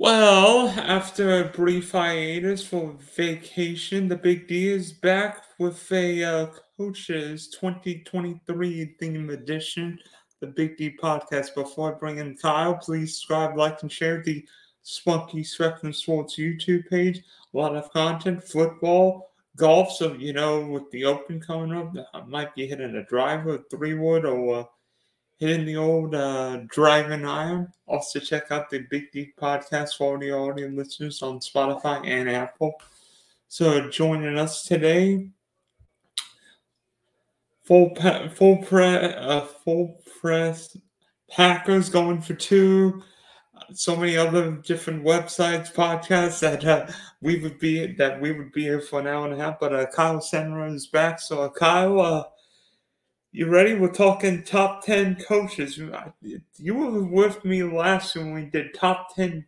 Well, after a brief hiatus for vacation, the Big D is back with a uh, coaches 2023 theme edition, the Big D podcast. Before I bring in Kyle, please subscribe, like, and share the Spunky Spectrum Sports YouTube page. A lot of content, football, golf. So, you know, with the Open coming up, I might be hitting a driver, three wood, or uh, hitting the old uh, driving iron. Also, check out the Big Deep podcast for the audio listeners on Spotify and Apple. So, joining us today, full pa- full press, uh, full press Packers going for two. So many other different websites, podcasts that uh, we would be that we would be here for an hour and a half. But uh, Kyle Senra is back. So, uh, Kyle, uh, you ready? We're talking top 10 coaches. You were with me last when we did top 10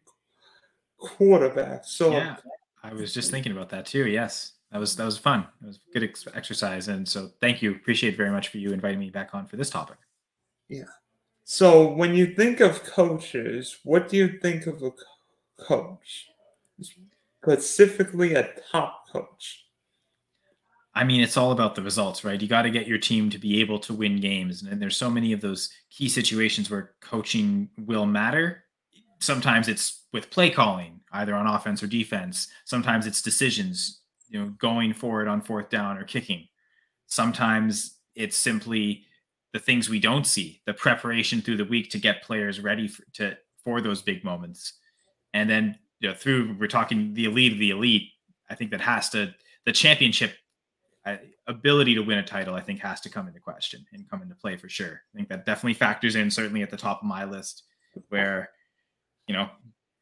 quarterbacks. So yeah, I was just thinking about that too. Yes, that was that was fun. It was good ex- exercise, and so thank you. Appreciate very much for you inviting me back on for this topic. Yeah. So when you think of coaches, what do you think of a coach? Specifically, a top coach. I mean, it's all about the results, right? You got to get your team to be able to win games. And there's so many of those key situations where coaching will matter. Sometimes it's with play calling, either on offense or defense. Sometimes it's decisions, you know, going forward on fourth down or kicking. Sometimes it's simply the things we don't see, the preparation through the week to get players ready for, to for those big moments. And then you know, through we're talking the elite of the elite. I think that has to the championship ability to win a title, I think, has to come into question and come into play for sure. I think that definitely factors in, certainly at the top of my list, where, you know,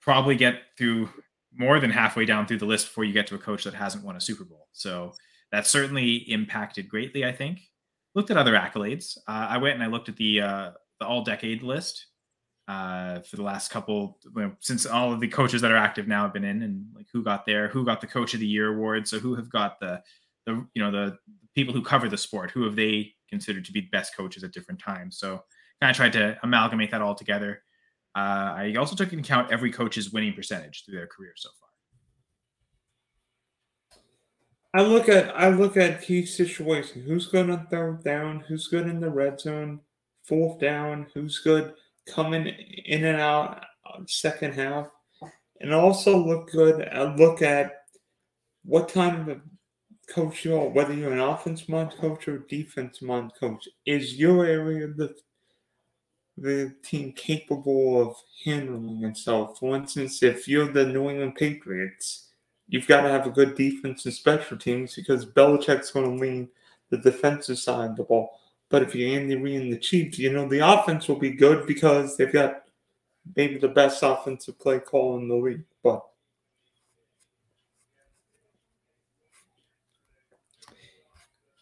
probably get through more than halfway down through the list before you get to a coach that hasn't won a Super Bowl. So that certainly impacted greatly, I think. Looked at other accolades. Uh, I went and I looked at the uh, the all decade list uh, for the last couple, you know, since all of the coaches that are active now have been in, and like who got there, who got the Coach of the Year award, so who have got the the you know the people who cover the sport who have they considered to be best coaches at different times so kind of tried to amalgamate that all together uh, i also took into account every coach's winning percentage through their career so far I look at I look at key situations. Who's good on third down? Who's good in the red zone? Fourth down? Who's good coming in and out second half? And also look good. I look at what of coach you are, whether you're an offense mind coach or defense mind coach, is your area the the team capable of handling itself? For instance, if you're the New England Patriots, you've got to have a good defense and special teams because Belichick's going to lean the defensive side of the ball. But if you're Andy Reid and the Chiefs, you know the offense will be good because they've got maybe the best offensive play call in the league. But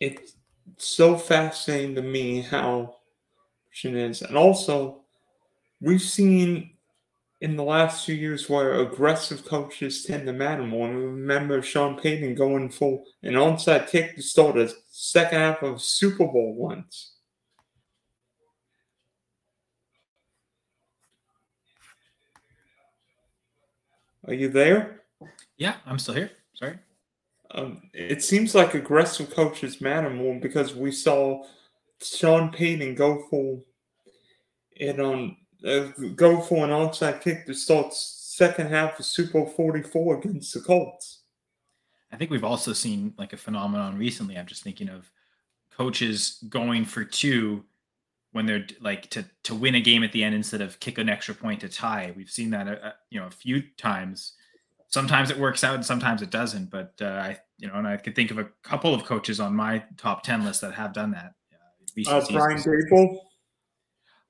it's so fascinating to me how it is. And also, we've seen in the last few years where aggressive coaches tend to matter more. And remember Sean Payton going for an onside kick to start a second half of Super Bowl once. Are you there? Yeah, I'm still here. Sorry. Um, it seems like aggressive coaches matter more because we saw Sean Payton go for it on uh, go for an onside kick to start second half of Super Bowl 44 against the Colts. I think we've also seen like a phenomenon recently. I'm just thinking of coaches going for two when they're like to to win a game at the end instead of kick an extra point to tie. We've seen that uh, uh, you know a few times sometimes it works out and sometimes it doesn't. But uh, I, you know, and I could think of a couple of coaches on my top ten list that have done that. Uh, uh Brian Daboll.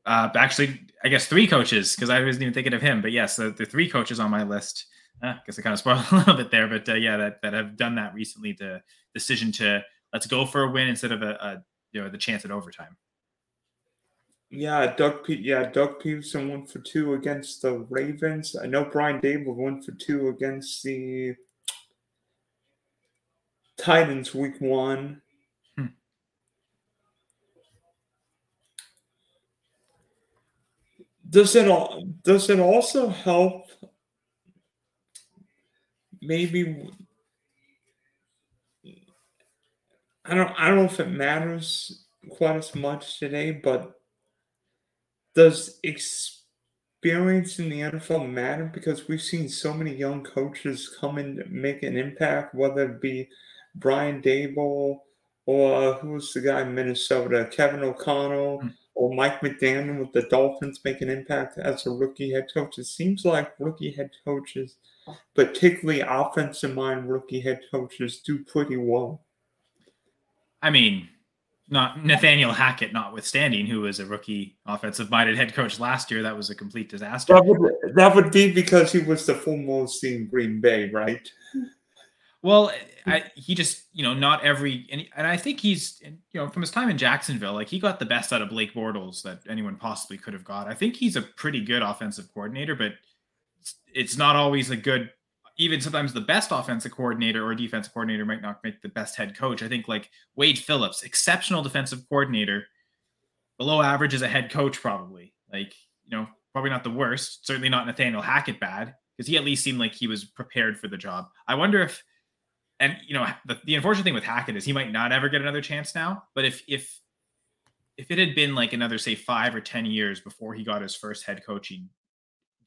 Uh, actually, I guess three coaches because I wasn't even thinking of him. But yes, the, the three coaches on my list. Uh, I guess I kind of spoiled a little bit there, but uh, yeah, that, that have done that recently. The decision to let's go for a win instead of a, a you know the chance at overtime. Yeah, Doug. Pe- yeah, Doug Pederson went for two against the Ravens. I know Brian Daboll went for two against the Titans week one. Hmm. Does it all? Does it also help? maybe I don't I don't know if it matters quite as much today, but does experience in the NFL matter? Because we've seen so many young coaches come and make an impact, whether it be Brian Daboll or who was the guy in Minnesota, Kevin O'Connell, mm. or Mike McDaniel with the Dolphins make an impact as a rookie head coach. It seems like rookie head coaches, particularly offensive mind rookie head coaches, do pretty well. I mean, not Nathaniel Hackett, notwithstanding, who was a rookie offensive minded head coach last year. That was a complete disaster. That would, that would be because he was the foremost in Green Bay, right? Well, I, he just, you know, not every, and, and I think he's, you know, from his time in Jacksonville, like he got the best out of Blake Bortles that anyone possibly could have got. I think he's a pretty good offensive coordinator, but it's, it's not always a good even sometimes the best offensive coordinator or defensive coordinator might not make the best head coach. I think like Wade Phillips, exceptional defensive coordinator, below average as a head coach, probably. Like, you know, probably not the worst. Certainly not Nathaniel Hackett bad, because he at least seemed like he was prepared for the job. I wonder if and you know, the, the unfortunate thing with Hackett is he might not ever get another chance now. But if if if it had been like another, say, five or ten years before he got his first head coaching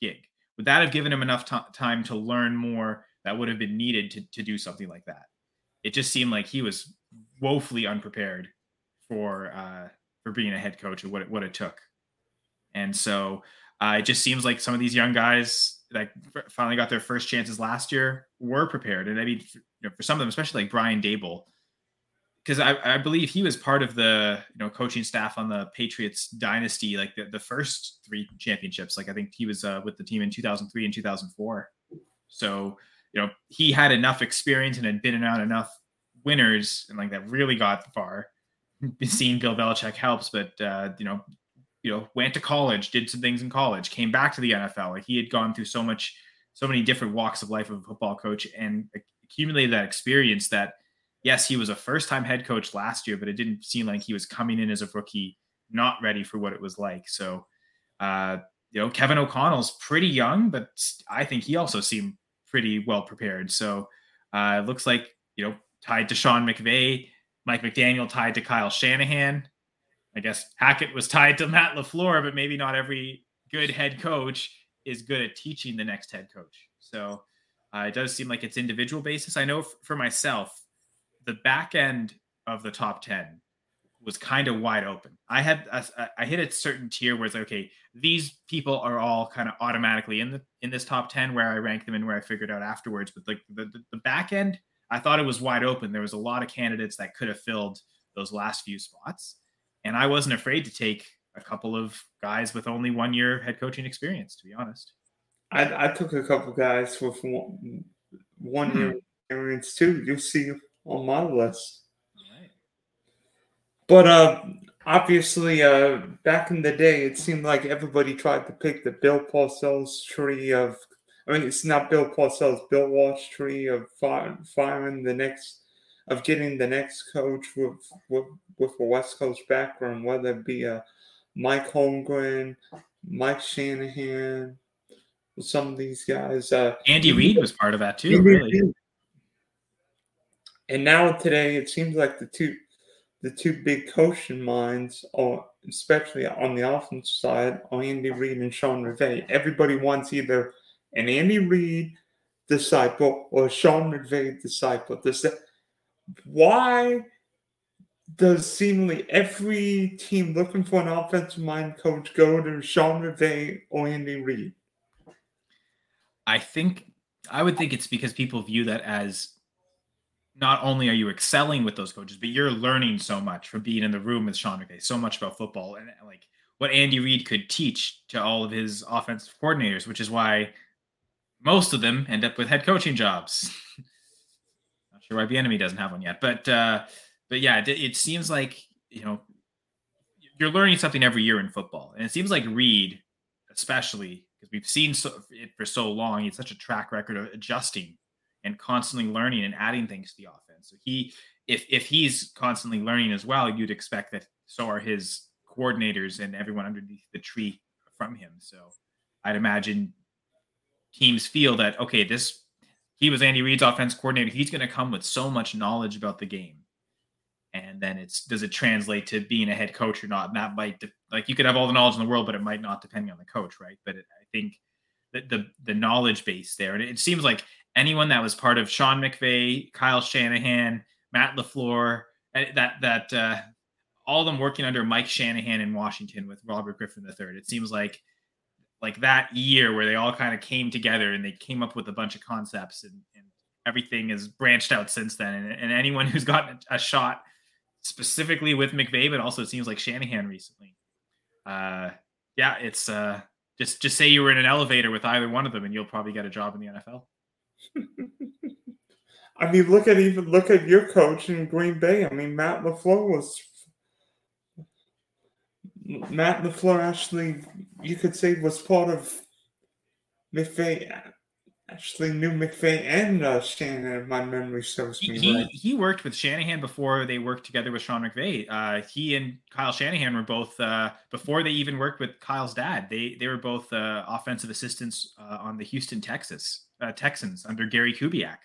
gig, would that have given him enough t- time to learn more that would have been needed to, to do something like that? It just seemed like he was woefully unprepared for uh, for being a head coach and what it, what it took. And so uh, it just seems like some of these young guys that finally got their first chances last year were prepared. And I mean, for, you know, for some of them, especially like Brian Daboll, because I, I, believe he was part of the you know coaching staff on the Patriots dynasty, like the, the first three championships. Like I think he was uh, with the team in 2003 and 2004. So you know he had enough experience and had been around enough winners and like that really got far. Seeing Bill Belichick helps, but uh, you know, you know, went to college, did some things in college, came back to the NFL. Like he had gone through so much, so many different walks of life of a football coach and accumulated that experience that yes, he was a first time head coach last year, but it didn't seem like he was coming in as a rookie, not ready for what it was like. So, uh, you know, Kevin O'Connell's pretty young, but I think he also seemed pretty well prepared. So, uh, it looks like, you know, tied to Sean McVay, Mike McDaniel tied to Kyle Shanahan. I guess Hackett was tied to Matt LaFleur, but maybe not every good head coach is good at teaching the next head coach. So, uh, it does seem like it's individual basis. I know f- for myself, the back end of the top 10 was kind of wide open. I had a, I hit a certain tier where it's like, okay, these people are all kind of automatically in the in this top 10 where I rank them and where I figured out afterwards. But like the, the, the back end, I thought it was wide open. There was a lot of candidates that could have filled those last few spots. And I wasn't afraid to take a couple of guys with only one year head coaching experience, to be honest. I, I took a couple guys with one, one year hmm. experience too. You'll see on my list. But uh, obviously, uh, back in the day, it seemed like everybody tried to pick the Bill Parcells tree of. I mean, it's not Bill Parcells, Bill Walsh tree of firing the next, of getting the next coach with with, with a West Coast background, whether it be a uh, Mike Holmgren, Mike Shanahan, some of these guys. Uh, Andy Reid was part of that too. Really. And now today, it seems like the two the two big coaching minds, especially on the offense side, are Andy Reid and Sean McVay. Everybody wants either an Andy Reid disciple or Sean McVay disciple. Does that, why does seemingly every team looking for an offensive mind coach go to Sean McVay or Andy Reid? I think I would think it's because people view that as not only are you excelling with those coaches, but you're learning so much from being in the room with Sean McVay, so much about football and like what Andy Reid could teach to all of his offensive coordinators, which is why most of them end up with head coaching jobs. Not sure why Bieniemy doesn't have one yet, but uh, but yeah, it, it seems like you know you're learning something every year in football, and it seems like Reid, especially because we've seen so, it for so long, he's such a track record of adjusting and constantly learning and adding things to the offense. So he, if if he's constantly learning as well, you'd expect that so are his coordinators and everyone underneath the tree from him. So I'd imagine teams feel that okay, this he was Andy Reid's offense coordinator. He's going to come with so much knowledge about the game. And then it's does it translate to being a head coach or not? And that might de- like you could have all the knowledge in the world, but it might not depending on the coach, right? But it, I think the the knowledge base there, and it seems like anyone that was part of Sean McVay, Kyle Shanahan, Matt LaFleur, eh, that that uh, all of them working under Mike Shanahan in Washington with Robert Griffin III. It seems like like that year where they all kind of came together and they came up with a bunch of concepts and, and everything has branched out since then. And, and, anyone who's gotten a shot specifically with McVay, but also it seems like Shanahan recently. Uh, yeah, it's uh, just just say you were in an elevator with either one of them, and you'll probably get a job in the NFL. I mean, look at even look at your coach in Green Bay. I mean, Matt LaFleur was Matt LaFleur actually, you could say, was part of McVay. Actually, knew McVay and uh, Shanahan, if my memory serves me he, right. He worked with Shanahan before they worked together with Sean McVay. Uh, he and Kyle Shanahan were both uh, before they even worked with Kyle's dad. They they were both uh, offensive assistants uh, on the Houston Texas uh, Texans under Gary Kubiak.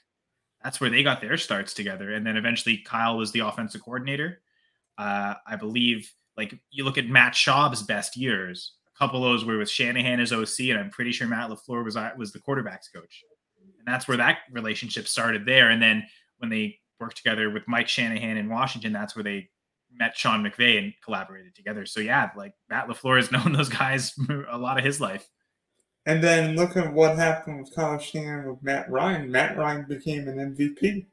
That's where they got their starts together, and then eventually Kyle was the offensive coordinator. Uh, I believe like you look at Matt Schaub's best years, a couple of those were with Shanahan as OC, and I'm pretty sure Matt LaFleur was uh, was the quarterbacks coach, and that's where that relationship started there. And then when they worked together with Mike Shanahan in Washington, that's where they met Sean McVay and collaborated together. So yeah, like Matt LaFleur has known those guys a lot of his life. And then look at what happened with Kyle Shanahan with Matt Ryan. Matt Ryan became an MVP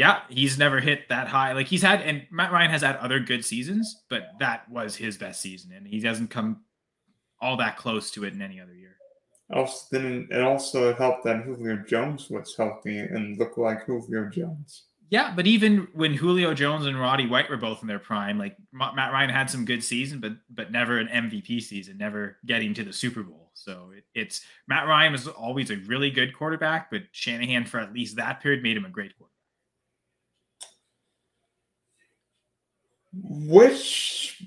yeah, he's never hit that high. Like he's had, and Matt Ryan has had other good seasons, but that was his best season, and he doesn't come all that close to it in any other year. Also, then it also helped that Julio Jones was healthy and looked like Julio Jones. Yeah, but even when Julio Jones and Roddy White were both in their prime, like Matt Ryan had some good season, but but never an MVP season, never getting to the Super Bowl. So it, it's Matt Ryan was always a really good quarterback, but Shanahan for at least that period made him a great quarterback. Which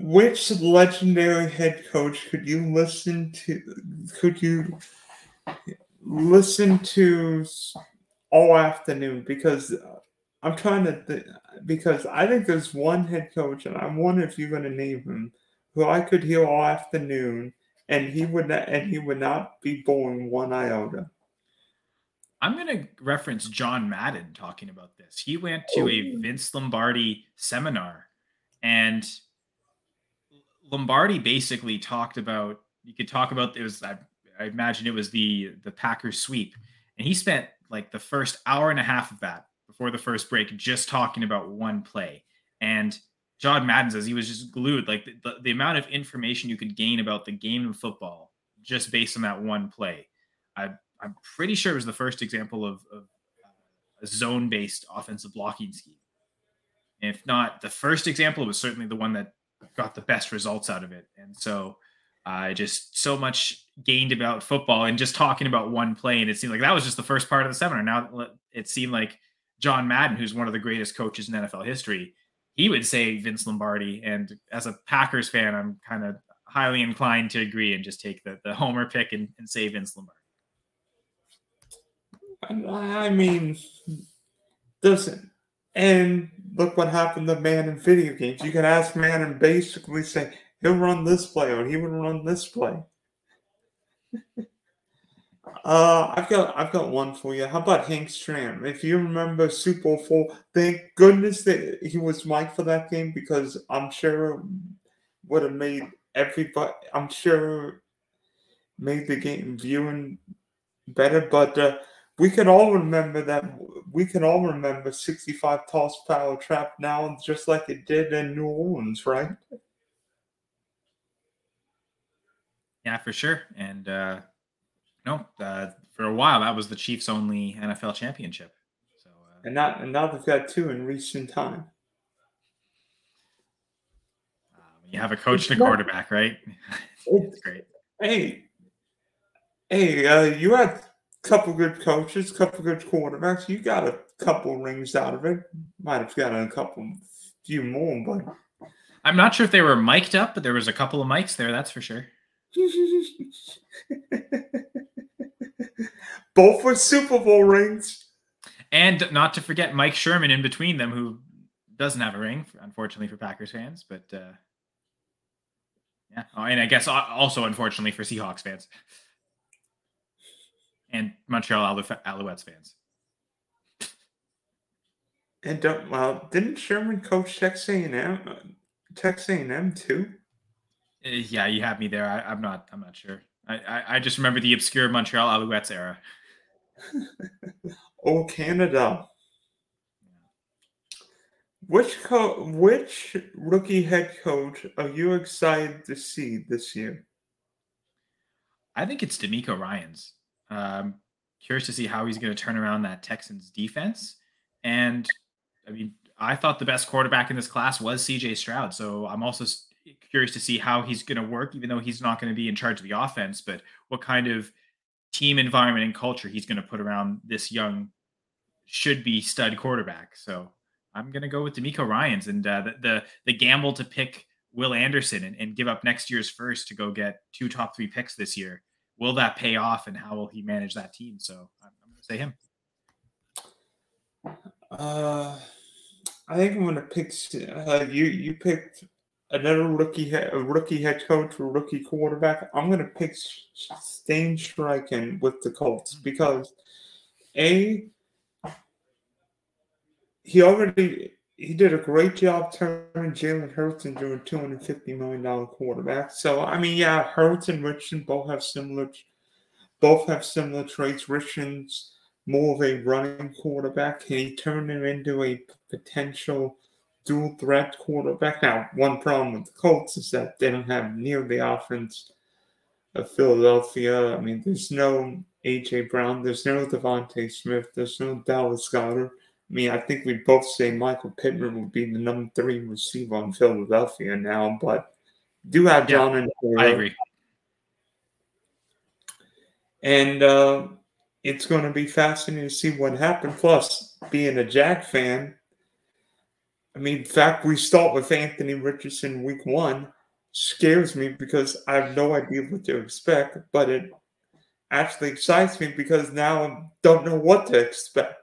which legendary head coach could you listen to? Could you listen to all afternoon? Because uh, I'm trying to th- because I think there's one head coach, and I'm wonder if you're going to name him, who I could hear all afternoon, and he would not, and he would not be boring one iota. I'm going to reference John Madden talking about this. He went to a oh. Vince Lombardi seminar, and Lombardi basically talked about. You could talk about it was I, I imagine it was the the Packers sweep, and he spent like the first hour and a half of that before the first break just talking about one play. And John Madden says he was just glued. Like the, the, the amount of information you could gain about the game of football just based on that one play. I I'm pretty sure it was the first example of, of a zone based offensive blocking scheme. If not the first example, it was certainly the one that got the best results out of it. And so I uh, just so much gained about football and just talking about one play. And it seemed like that was just the first part of the seminar. Now it seemed like John Madden, who's one of the greatest coaches in NFL history, he would say Vince Lombardi. And as a Packers fan, I'm kind of highly inclined to agree and just take the, the homer pick and, and say Vince Lombardi. I mean, doesn't. And look what happened to man in video games. You can ask man and basically say, he'll run this play or he would run this play. uh, I've got I've got one for you. How about Hank Stram? If you remember Super Bowl four, thank goodness that he was Mike for that game because I'm sure would have made everybody. I'm sure made the game viewing better. But uh, we can all remember that we can all remember 65 toss power trap now just like it did in New Orleans, right? Yeah, for sure. And uh no, uh, for a while that was the Chiefs' only NFL championship. So uh, and now and now they've got two in recent time. Uh, you have a coach and a quarterback, right? it's great. Hey, hey, uh, you had a couple good coaches, a couple good quarterbacks. You got a couple rings out of it. Might have gotten a couple, few more, but I'm not sure if they were mic'd up, but there was a couple of mics there. That's for sure. Both with Super Bowl rings. And not to forget Mike Sherman in between them, who doesn't have a ring, unfortunately for Packers fans. But uh, yeah, oh, and I guess also unfortunately for Seahawks fans and Montreal Alouettes fans. And don't, well, didn't Sherman coach Texas A&M? Texas A&M too. Uh, yeah, you have me there. I, am not. I'm not sure. I, I, I just remember the obscure Montreal Alouettes era. Oh, Canada. Which co- which rookie head coach are you excited to see this year? I think it's DeMeco Ryans. Um, curious to see how he's going to turn around that Texans defense. And I mean, I thought the best quarterback in this class was CJ Stroud. So I'm also curious to see how he's going to work, even though he's not going to be in charge of the offense, but what kind of team environment and culture he's going to put around this young, should be stud quarterback. So I'm going to go with DeMeco Ryans and uh, the, the, the gamble to pick Will Anderson and, and give up next year's first to go get two top three picks this year. Will that pay off, and how will he manage that team? So I'm, I'm going to say him. Uh, I think I'm going to pick. Uh, you you picked another rookie rookie head coach or rookie quarterback. I'm going to pick Shane Steichen with the Colts hmm. because a he already he did a great job turning Jalen Hurts into a two hundred fifty million dollar quarterback. So I mean, yeah, Hurts and Richardson both have similar both have similar traits. Richardson's more of a running quarterback. Can he turn him into a potential dual threat quarterback? Now, one problem with the Colts is that they don't have near the offense of Philadelphia. I mean, there's no AJ Brown, there's no DeVonta Smith, there's no Dallas Goedert. I mean, I think we both say Michael Pittman would be the number three receiver in Philadelphia now, but do have John and I agree. And uh, it's going to be fascinating to see what happens. Plus, being a Jags fan, I mean, in fact, we start with Anthony Richardson week one scares me because I have no idea what to expect, but it actually excites me because now I don't know what to expect.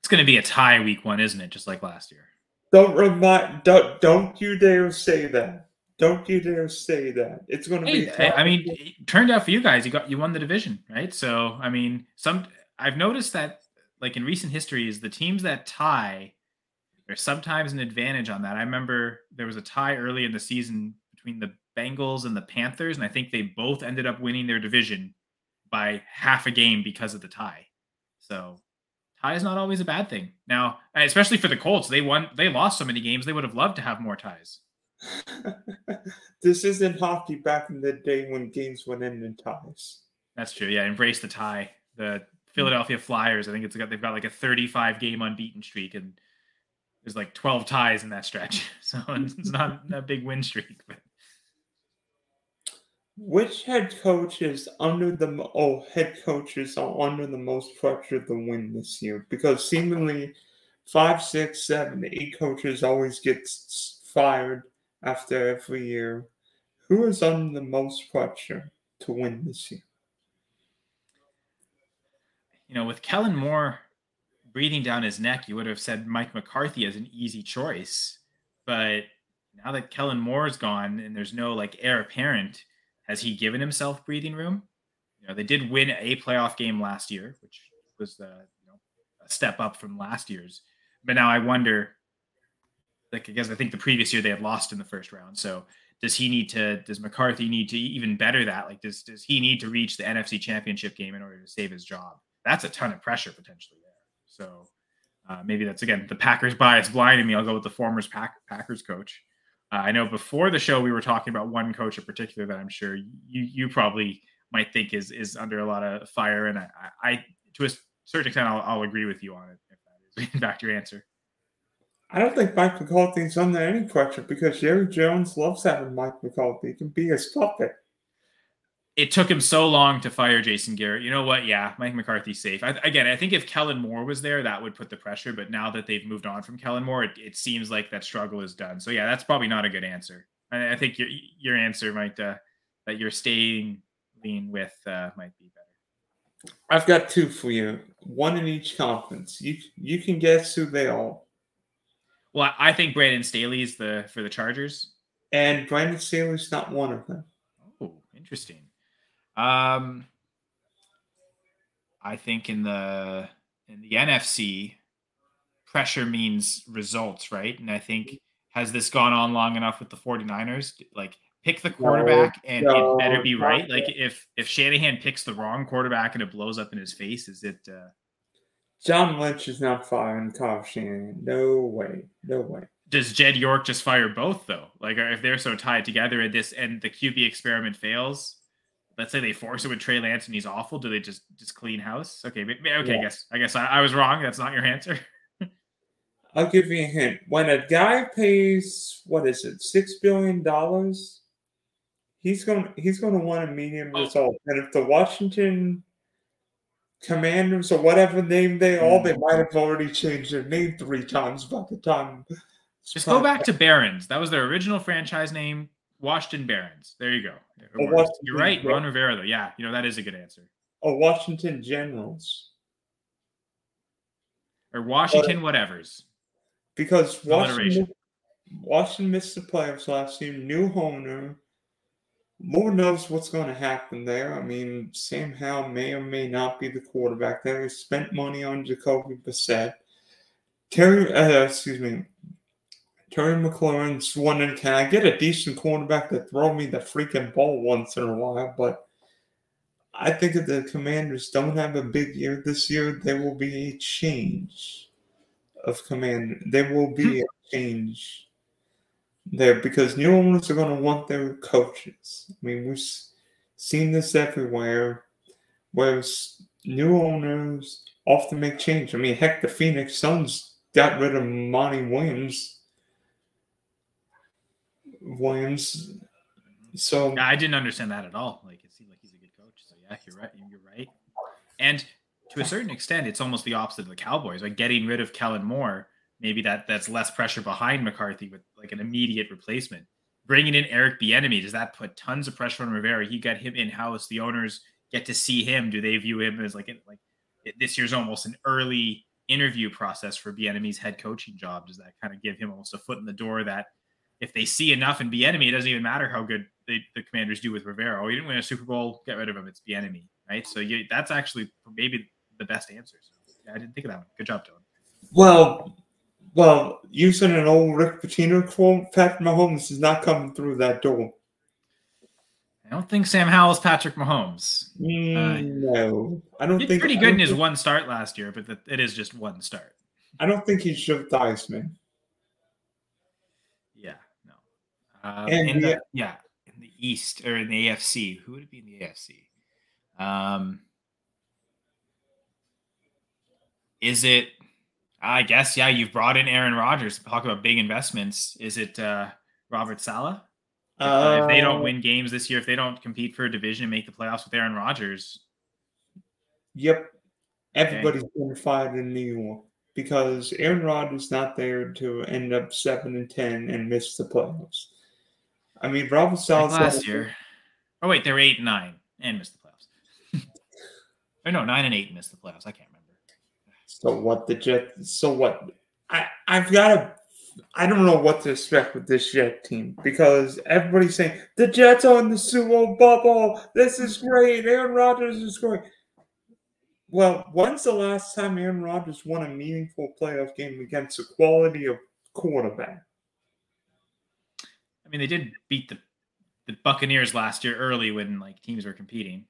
It's going to be a tie week one, isn't it? Just like last year. Don't remind. Don't don't you dare say that. Don't you dare say that. It's going to hey, be. I mean, it turned out for you guys. You got you won the division, right? So I mean, some I've noticed that like in recent history is the teams that tie there's sometimes an advantage on that. I remember there was a tie early in the season between the Bengals and the Panthers, and I think they both ended up winning their division by half a game because of the tie. So tie is not always a bad thing. Now, especially for the Colts, they won they lost so many games, they would have loved to have more ties. this isn't hockey back in the day when games went in in ties. That's true. Yeah, embrace the tie. The Philadelphia Flyers, I think it's got they've got like a 35 game unbeaten streak and there's like 12 ties in that stretch. So it's not a big win streak, but which head coaches under the oh head coaches are under the most pressure to win this year? Because seemingly five, six, seven, eight coaches always get fired after every year. Who is under the most pressure to win this year? You know, with Kellen Moore breathing down his neck, you would have said Mike McCarthy as an easy choice. But now that Kellen Moore's gone and there's no like heir apparent, has he given himself breathing room? You know, they did win a playoff game last year, which was the you know, a step up from last year's. But now I wonder like because I think the previous year they had lost in the first round. So does he need to does McCarthy need to even better that? Like does does he need to reach the NFC championship game in order to save his job? That's a ton of pressure potentially. So uh, maybe that's again the Packers bias blinding me. I'll go with the former Pack, Packers coach. Uh, I know before the show we were talking about one coach in particular that I'm sure you you probably might think is is under a lot of fire, and I, I to a certain extent I'll, I'll agree with you on it if that is in fact your answer. I don't think Mike McCarthy's under any pressure because Jerry Jones loves having Mike McCarthy. He can be his puppet. It took him so long to fire Jason Garrett. You know what? Yeah, Mike McCarthy's safe. I, again, I think if Kellen Moore was there, that would put the pressure. But now that they've moved on from Kellen Moore, it, it seems like that struggle is done. So yeah, that's probably not a good answer. I, I think your your answer might uh, that you're staying lean with uh, might be better. I've got two for you. One in each conference. You you can guess who they are. Well, I think Brandon Staley is the for the Chargers. And Brandon Staley's not one of them. Oh, interesting. Um, I think in the in the NFC, pressure means results, right? And I think has this gone on long enough with the 49ers? Like pick the quarterback no, and no, it better be right. Like if if Shanahan picks the wrong quarterback and it blows up in his face, is it uh John Lynch is not firing Kyle Shanahan. No way. No way. Does Jed York just fire both though? Like if they're so tied together and this and the QB experiment fails, let's say they force it with Trey Lance and he's awful, do they just just clean house? Okay, okay, yeah. I guess I guess I, I was wrong. That's not your answer. I'll give you a hint. When a guy pays what is it, six billion dollars, he's going he's going to want a medium oh. result. And if the Washington Commanders or whatever name they are, they mm. might have already changed their name three times by the time. Just go back to Barons. That was their original franchise name, Washington Barons. There you go. You're right, Ron Rivera. Though, yeah, you know that is a good answer. Or Washington Generals. Or Washington but, whatevers. Because Washington, Washington missed the playoffs last year. New owner Lord knows what's going to happen there. I mean, Sam Howell may or may not be the quarterback there. He spent money on Jacoby Brissett. Terry, uh, excuse me, Terry McLaurin's wondering, can I get a decent quarterback to throw me the freaking ball once in a while? But I think if the Commanders don't have a big year this year, there will be a change of command. There will be hmm. a change there because new owners are going to want their coaches. I mean, we've seen this everywhere, where new owners often make change. I mean, heck, the Phoenix Suns got rid of Monty Williams. Williams. So yeah, I didn't understand that at all. Like it seemed like he's a good coach. So yeah, you're right. You're right. And to a certain extent, it's almost the opposite of the Cowboys. Like getting rid of Kellen Moore maybe that that's less pressure behind McCarthy with like an immediate replacement. Bringing in Eric Bieniemy, does that put tons of pressure on Rivera? He got him in house. The owners get to see him. Do they view him as like like this year's almost an early interview process for Bieniemy's head coaching job? Does that kind of give him almost a foot in the door that if they see enough in Bieniemy, it doesn't even matter how good they, the Commanders do with Rivera. Oh, you didn't win a Super Bowl, get rid of him. It's Bieniemy, right? So you, that's actually maybe the best answer. So yeah, I didn't think of that one. Good job, Dylan. Well, well, using an old Rick Pitino quote, Patrick Mahomes is not coming through that door. I don't think Sam Howell's Patrick Mahomes. Mm, uh, no, I don't think. Pretty good in his one start last year, but the, it is just one start. I don't think he's Joe Theismann. Yeah, no. Uh, and in the, the, yeah, in the East or in the AFC, who would it be in the AFC? Um, is it I guess yeah. You've brought in Aaron Rodgers. To talk about big investments. Is it uh, Robert Saleh? If, uh, if, they don't uh, win games this year, if they don't compete for a division and make the playoffs with Aaron Rodgers. Yep, everybody's okay. been fired in New York because Aaron Rodgers not there to end up seven and ten and miss the playoffs. I mean, Saleh like last year. Oh wait, they were eight and nine and missed the playoffs. or no, nine and eight and missed the playoffs. I can't remember. So what the Jets? So what? I I've got a. I don't know what to expect with this Jet team because everybody's saying the Jets are in the Super Bowl bubble. This is great. Aaron Rodgers is great. Well, when's the last time Aaron Rodgers won a meaningful playoff game against a quality of quarterback? I mean, they did beat the the Buccaneers last year early when like teams were competing.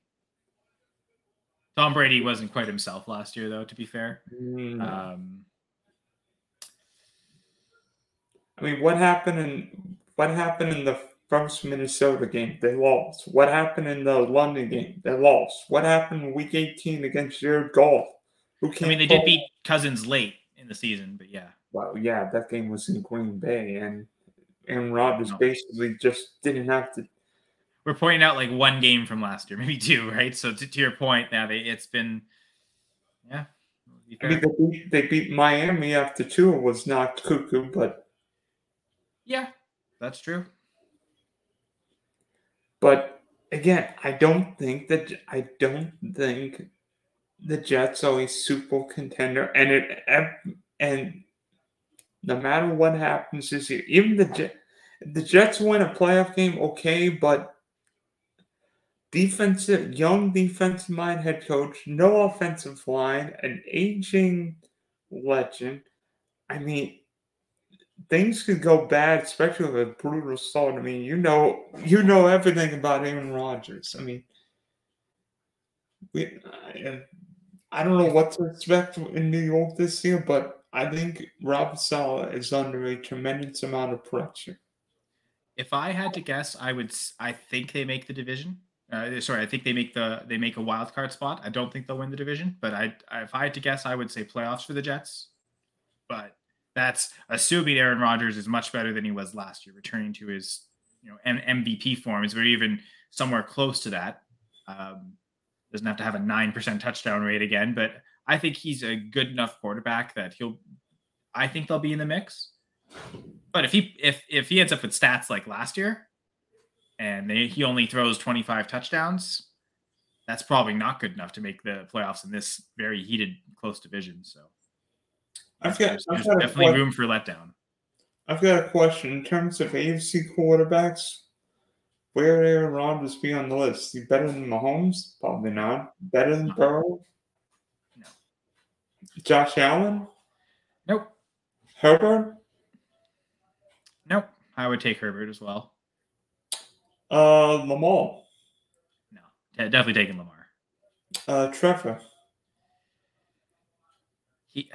Tom Brady wasn't quite himself last year, though. To be fair, mm. um, I mean, what happened in what happened in the first Minnesota game? They lost. What happened in the London game? They lost. What happened in Week 18 against Jared Goff? Who came I mean, they did beat Cousins late in the season, but yeah. Well, yeah, that game was in Green Bay, and Aaron Rodgers no. basically just didn't have to we're pointing out like one game from last year, maybe two, right? So to, to your point, now they it's been, yeah. I mean, they beat, they beat Miami after two was not cuckoo, but yeah, that's true. But again, I don't think that I don't think the Jets are a Super contender, and it and no matter what happens this year, even the the Jets win a playoff game, okay, but defensive, young defensive mind head coach, no offensive line, an aging legend. I mean, things could go bad, especially with a brutal start. I mean, you know, you know everything about Aaron Rodgers. I mean, we, I don't know what to expect in New York this year, but I think Rob Saleh is under a tremendous amount of pressure. If I had to guess, I would. I think they make the division. Uh, sorry, I think they make the they make a wild card spot. I don't think they'll win the division, but I, if I had to guess, I would say playoffs for the Jets. But that's assuming Aaron Rodgers is much better than he was last year, returning to his you know M- MVP form. Is very even somewhere close to that. Um, doesn't have to have a nine percent touchdown rate again, but I think he's a good enough quarterback that he'll. I think they'll be in the mix. But if he if if he ends up with stats like last year, and they, he only throws 25 touchdowns, that's probably not good enough to make the playoffs in this very heated, close division. So I've got, there's, I've there's got definitely room for letdown. I've got a question in terms of AFC quarterbacks. Where Aaron Rodgers be on the list? He better than Mahomes? Probably not. Better than Burrow? Josh Allen? Nope. Herbert? Nope. I would take Herbert as well. Uh, Lamar. No, definitely taking Lamar. Uh, Trevor. He,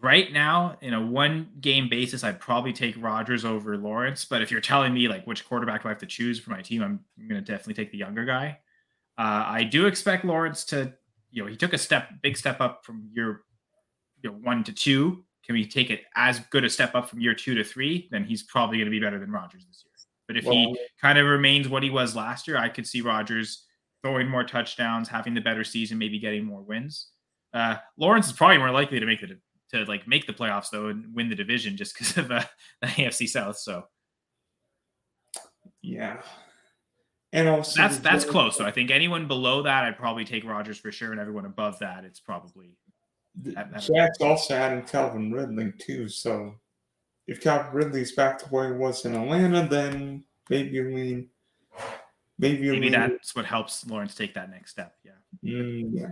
right now, in a one game basis, I'd probably take Rodgers over Lawrence. But if you're telling me like which quarterback do I have to choose for my team, I'm, I'm going to definitely take the younger guy. Uh, I do expect Lawrence to, you know, he took a step, big step up from year you know, one to two. Can we take it as good a step up from year two to three? Then he's probably going to be better than Rodgers this year. But if well, he kind of remains what he was last year, I could see Rodgers throwing more touchdowns, having the better season, maybe getting more wins. Uh, Lawrence is probably more likely to make the to like make the playoffs though and win the division just because of uh, the AFC South. So yeah, and also that's that's close. So I think anyone below that, I'd probably take Rodgers for sure, and everyone above that, it's probably. Jags also adding Calvin Ridley too, so if Calvin Ridley's back to where he was in Atlanta, then maybe lean. Maybe maybe that's what helps Lawrence take that next step. Yeah. Mm, yeah.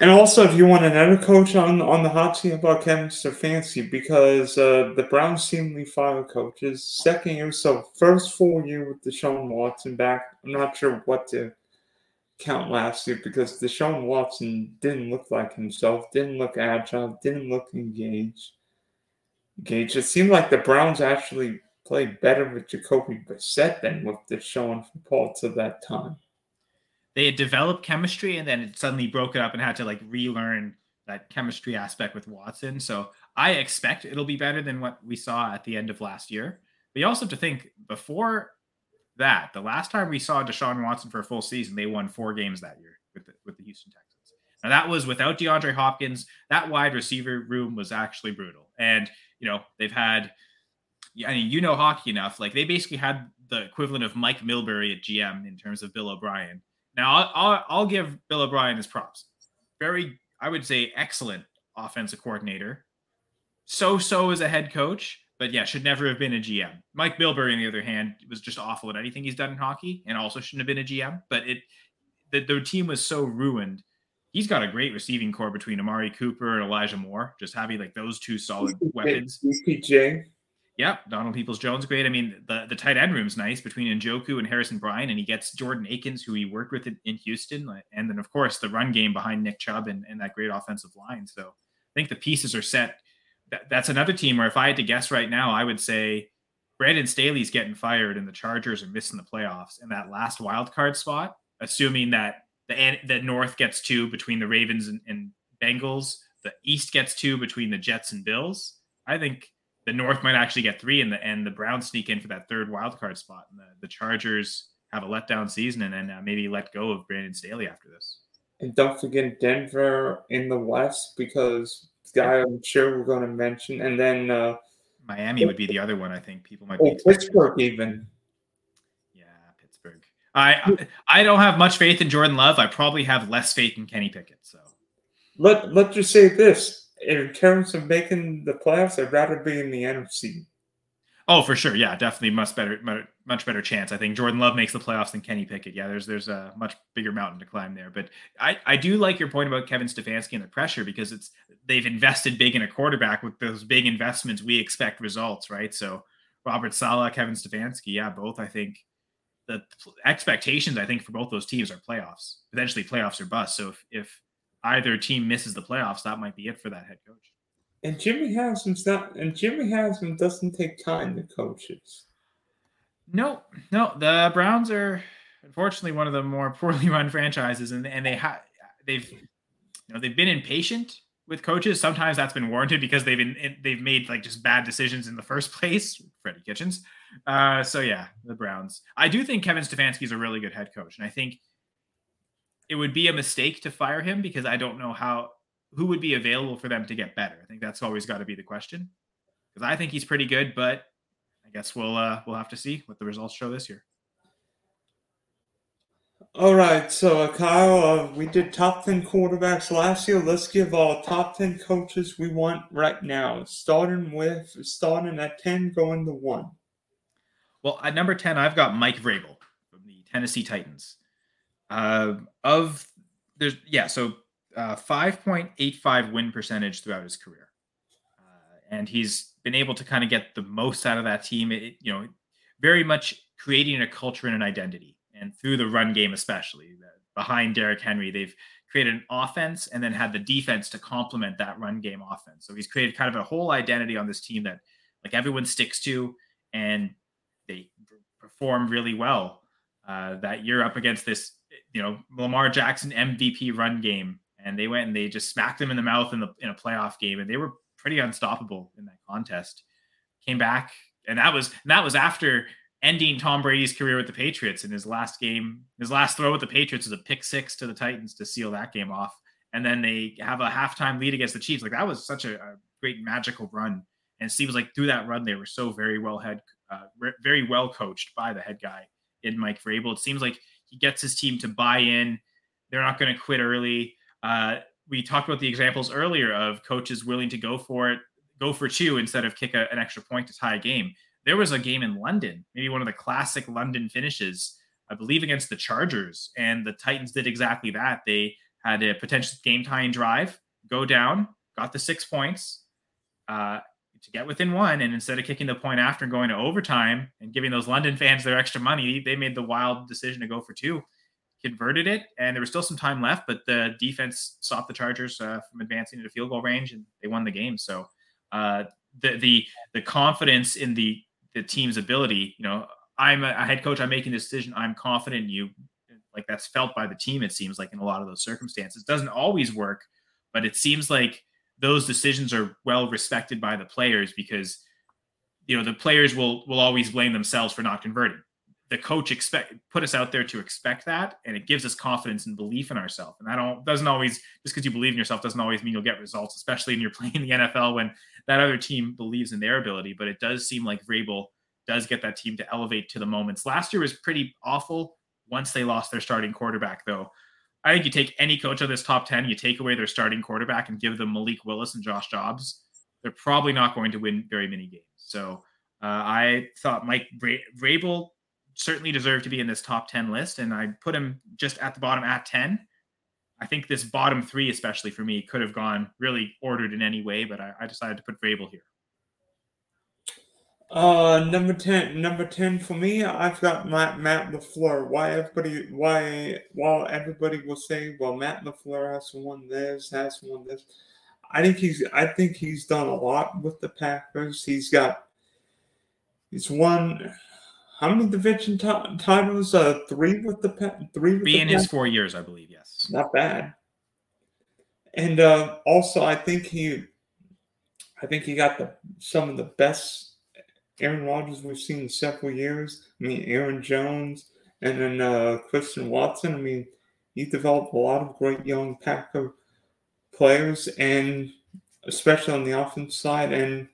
And also, if you want another coach on on the hot seat about Kevin Stefanski, because uh, the Browns seemingly fired coaches. Second year, so first full year with Deshaun Watson back. I'm not sure what to count last year because Deshaun Watson didn't look like himself, didn't look agile, didn't look engaged. Engaged. It seemed like the Browns actually played better with Jacoby Brissett than with Deshaun parts of that time. They had developed chemistry and then it suddenly broke it up and had to like relearn that chemistry aspect with Watson. So I expect it'll be better than what we saw at the end of last year. But you also have to think before that, the last time we saw Deshaun Watson for a full season, they won four games that year with the, with the Houston Texans. Now that was without DeAndre Hopkins. That wide receiver room was actually brutal. And you know, they've had, I mean, you know hockey enough. Like they basically had the equivalent of Mike Milbury at GM in terms of Bill O'Brien. Now, I'll, I'll, I'll give Bill O'Brien his props. Very, I would say, excellent offensive coordinator. So so as a head coach, but yeah, should never have been a GM. Mike Milbury, on the other hand, was just awful at anything he's done in hockey, and also shouldn't have been a GM. But it, the, the team was so ruined he's got a great receiving corps between Amari Cooper and Elijah Moore. Just having like those two solid weapons. PJ. Yep, Donald Peoples Jones, great. I mean, the, the tight end room's nice between Njoku and Harrison Bryant, and he gets Jordan Akins, who he worked with in, in Houston, and then of course the run game behind Nick Chubb and, and that great offensive line. So I think the pieces are set. That, that's another team where if I had to guess right now, I would say Brandon Staley's getting fired and the Chargers are missing the playoffs. And that last wild card spot, assuming that the the North gets two between the Ravens and, and Bengals. The East gets two between the Jets and Bills. I think the North might actually get three, and the and the Browns sneak in for that third wild card spot. And the, the Chargers have a letdown season, and then uh, maybe let go of Brandon Staley after this. And don't forget Denver in the West because guy I'm sure we're going to mention, and then uh, Miami would be the other one. I think people might oh, be Pittsburgh even. Yeah, Pittsburgh. I I don't have much faith in Jordan Love. I probably have less faith in Kenny Pickett. So let let's just say this: in terms of making the playoffs, I'd rather be in the NFC. Oh, for sure. Yeah, definitely much better, much better chance. I think Jordan Love makes the playoffs than Kenny Pickett. Yeah, there's there's a much bigger mountain to climb there. But I I do like your point about Kevin Stefanski and the pressure because it's they've invested big in a quarterback with those big investments. We expect results, right? So Robert Saleh, Kevin Stefanski, yeah, both I think the expectations I think for both those teams are playoffs, potentially playoffs or bust. So if if either team misses the playoffs, that might be it for that head coach. And Jimmy Haslam's not, and Jimmy Haslam doesn't take time to coaches. No, no, the Browns are unfortunately one of the more poorly run franchises, and and they have they've you know they've been impatient with coaches. Sometimes that's been warranted because they've been they've made like just bad decisions in the first place. Freddie Kitchens. Uh, so yeah, the Browns. I do think Kevin Stefanski is a really good head coach, and I think it would be a mistake to fire him because I don't know how who would be available for them to get better? I think that's always got to be the question. Because I think he's pretty good, but I guess we'll uh, we'll have to see what the results show this year. All right, so uh, Kyle, uh, we did top ten quarterbacks last year. Let's give our top ten coaches we want right now, starting with starting at ten, going to one. Well, at number ten, I've got Mike Vrabel from the Tennessee Titans. Uh, of there's yeah, so uh, 5.85 win percentage throughout his career. Uh, and he's been able to kind of get the most out of that team. It, you know, very much creating a culture and an identity. And through the run game, especially behind Derrick Henry, they've created an offense and then had the defense to complement that run game offense. So he's created kind of a whole identity on this team that like everyone sticks to and they perform really well. Uh, that year up against this, you know, Lamar Jackson MVP run game and they went and they just smacked them in the mouth in the in a playoff game, and they were pretty unstoppable in that contest. Came back, and that was and that was after ending Tom Brady's career with the Patriots in his last game. His last throw with the Patriots was a pick six to the Titans to seal that game off, and then they have a halftime lead against the Chiefs. Like that was such a, a great magical run, and it seems like through that run they were so very well head, uh, very well coached by the head guy in Mike Vrabel. It seems like he gets his team to buy in. They're not going to quit early. Uh, we talked about the examples earlier of coaches willing to go for it, go for two instead of kick a, an extra point to tie a game. There was a game in London, maybe one of the classic London finishes, I believe against the Chargers, and the Titans did exactly that. They had a potential game tying drive, go down, got the six points uh, to get within one, and instead of kicking the point after and going to overtime and giving those London fans their extra money, they made the wild decision to go for two converted it, and there was still some time left, but the defense stopped the Chargers uh, from advancing into field goal range, and they won the game. So uh, the the the confidence in the the team's ability, you know, I'm a head coach. I'm making this decision. I'm confident in you. Like that's felt by the team. It seems like in a lot of those circumstances, it doesn't always work, but it seems like those decisions are well respected by the players because you know the players will will always blame themselves for not converting the coach expect put us out there to expect that and it gives us confidence and belief in ourselves. And that doesn't always just because you believe in yourself doesn't always mean you'll get results especially when you're playing the nfl when that other team believes in their ability. But it does seem like vrabel does get that team to elevate to the moments. Last year was pretty awful once they lost their starting quarterback though. I think you take any coach of this top 10 you take away their starting quarterback and give them malik willis and Josh Dobbs they're probably not going to win very many games. So uh, I thought Mike Vrabel certainly deserve to be in this top 10 list. And I put him just at the bottom at 10. I think this bottom three, especially for me, could have gone really ordered in any way, but I, I decided to put Vrabel here. Uh, number ten, number ten for me, I've got Matt Matt LaFleur. Why everybody, why while everybody will say, well, Matt LaFleur has won this, has won this. I think he's, I think he's done a lot with the Packers. He's got, he's won how many division t- titles? Uh, three with the three. With the in his four years, I believe. Yes, not bad. And uh, also, I think he, I think he got the some of the best Aaron Rodgers we've seen in several years. I mean, Aaron Jones and then uh, Christian Watson. I mean, he developed a lot of great young Packer players, and especially on the offense side. And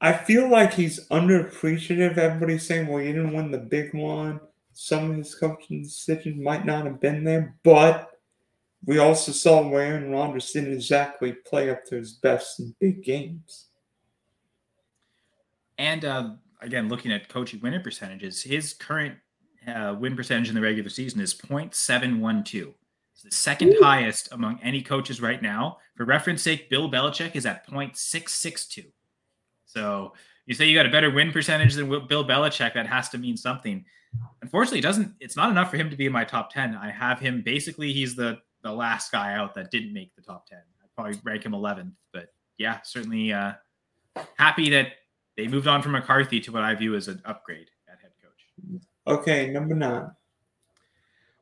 I feel like he's underappreciative. Everybody's saying, well, you didn't win the big one. some of his coaching decisions might not have been there, but we also saw where Aaron Rodgers didn't exactly play up to his best in big games. And uh, again, looking at coaching winning percentages, his current uh, win percentage in the regular season is 0.712. It's the second Ooh. highest among any coaches right now. For reference sake, Bill Belichick is at 0.662. So you say you got a better win percentage than Bill Belichick, that has to mean something. Unfortunately, it doesn't it's not enough for him to be in my top 10. I have him basically he's the the last guy out that didn't make the top 10. I'd probably rank him 11th, but yeah, certainly uh happy that they moved on from McCarthy to what I view as an upgrade at head coach. Okay, number 9.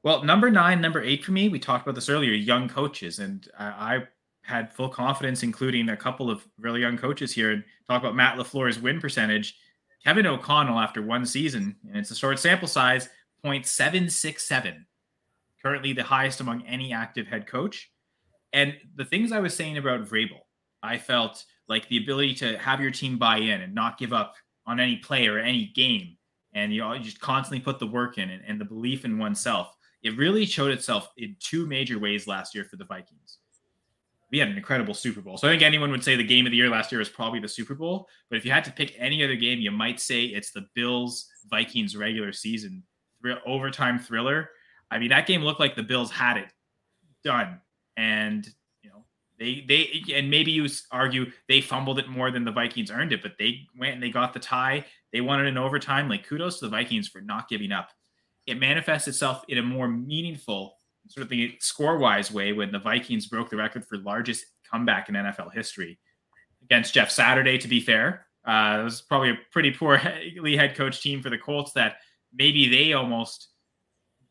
Well, number nine, number eight for me, we talked about this earlier, young coaches. And I, I had full confidence, including a couple of really young coaches here, and talk about Matt LaFleur's win percentage. Kevin O'Connell, after one season, and it's a short sample size, 0.767. Currently the highest among any active head coach. And the things I was saying about Vrabel, I felt like the ability to have your team buy in and not give up on any play or any game. And you, know, you just constantly put the work in and, and the belief in oneself. It really showed itself in two major ways last year for the Vikings we had an incredible Super Bowl. So I think anyone would say the game of the year last year was probably the Super Bowl. But if you had to pick any other game, you might say it's the Bills Vikings regular season overtime thriller. I mean, that game looked like the Bills had it done, and you know they they and maybe you argue they fumbled it more than the Vikings earned it, but they went and they got the tie. They it in overtime. Like kudos to the Vikings for not giving up. It manifests itself in a more meaningful sort of the score wise way when the Vikings broke the record for largest comeback in NFL history against Jeff Saturday, to be fair. Uh, it was probably a pretty poor head coach team for the Colts that maybe they almost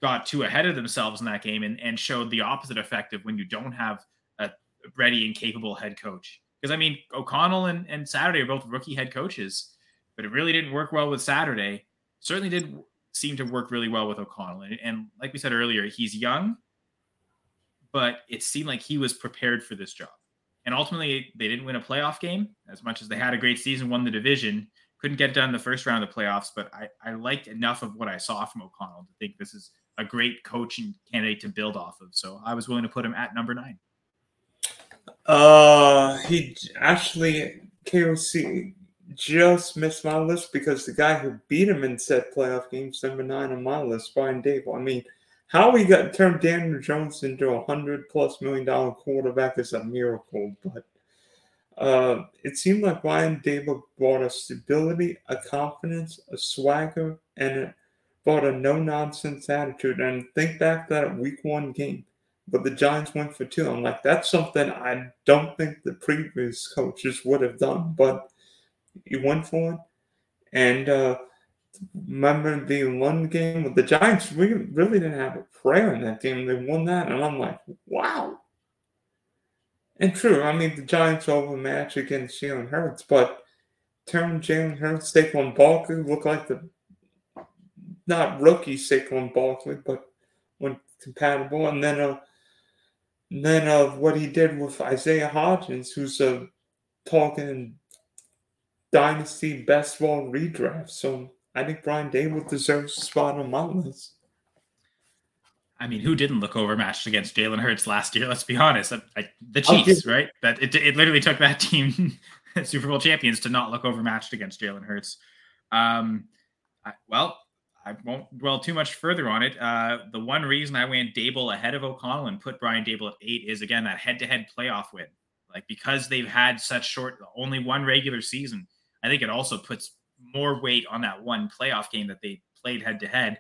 got too ahead of themselves in that game and, and showed the opposite effect of when you don't have a ready and capable head coach. Because I mean, O'Connell and, and Saturday are both rookie head coaches, but it really didn't work well with Saturday. Certainly did seem to work really well with O'Connell. And, and like we said earlier, he's young, but it seemed like he was prepared for this job. And ultimately, they didn't win a playoff game as much as they had a great season, won the division, couldn't get done the first round of the playoffs. But I, I liked enough of what I saw from O'Connell to think this is a great coaching candidate to build off of. So I was willing to put him at number nine. Uh, he actually KOC just missed my list because the guy who beat him in said playoff games, number nine on my list, Brian Daboll. I mean, how he got turned Daniel Jones into a hundred plus million dollar quarterback is a miracle, but uh, it seemed like Brian Daboll brought a stability, a confidence, a swagger, and it brought a no nonsense attitude. And think back that week one game, but the Giants went for two. I'm like, that's something I don't think the previous coaches would have done, but he went for it. And uh, remember the one game with the Giants, we really didn't have a prayer in that game. They won that, and I'm like, wow. And true, I mean the Giants overmatch against Jalen Hurts, but turn Jalen Hurts, Saquon Barkley look like the not rookie Saquon Barkley, but when compatible, and then uh, then of uh, what he did with Isaiah Hodgins, who's a uh, talking dynasty best ball redraft. So I think Brian Daboll deserves a spot on my list. I mean, who didn't look overmatched against Jalen Hurts last year? Let's be honest. I, I, the Chiefs, right? That it, it literally took that team, Super Bowl champions, to not look overmatched against Jalen Hurts. Um, I, well, I won't dwell too much further on it. Uh, the one reason I went Daboll ahead of O'Connell and put Brian Daboll at eight is again that head-to-head playoff win. Like because they've had such short, only one regular season. I think it also puts more weight on that one playoff game that they played head to head.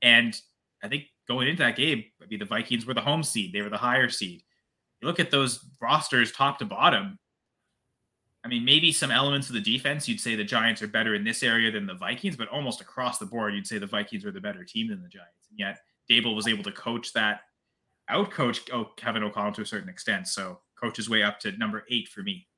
And I think going into that game, mean, the Vikings were the home seed, they were the higher seed. You look at those rosters top to bottom. I mean, maybe some elements of the defense, you'd say the Giants are better in this area than the Vikings, but almost across the board, you'd say the Vikings are the better team than the Giants. And yet, Daboll was able to coach that, out coach oh, Kevin O'Connell to a certain extent. So, coach way up to number eight for me.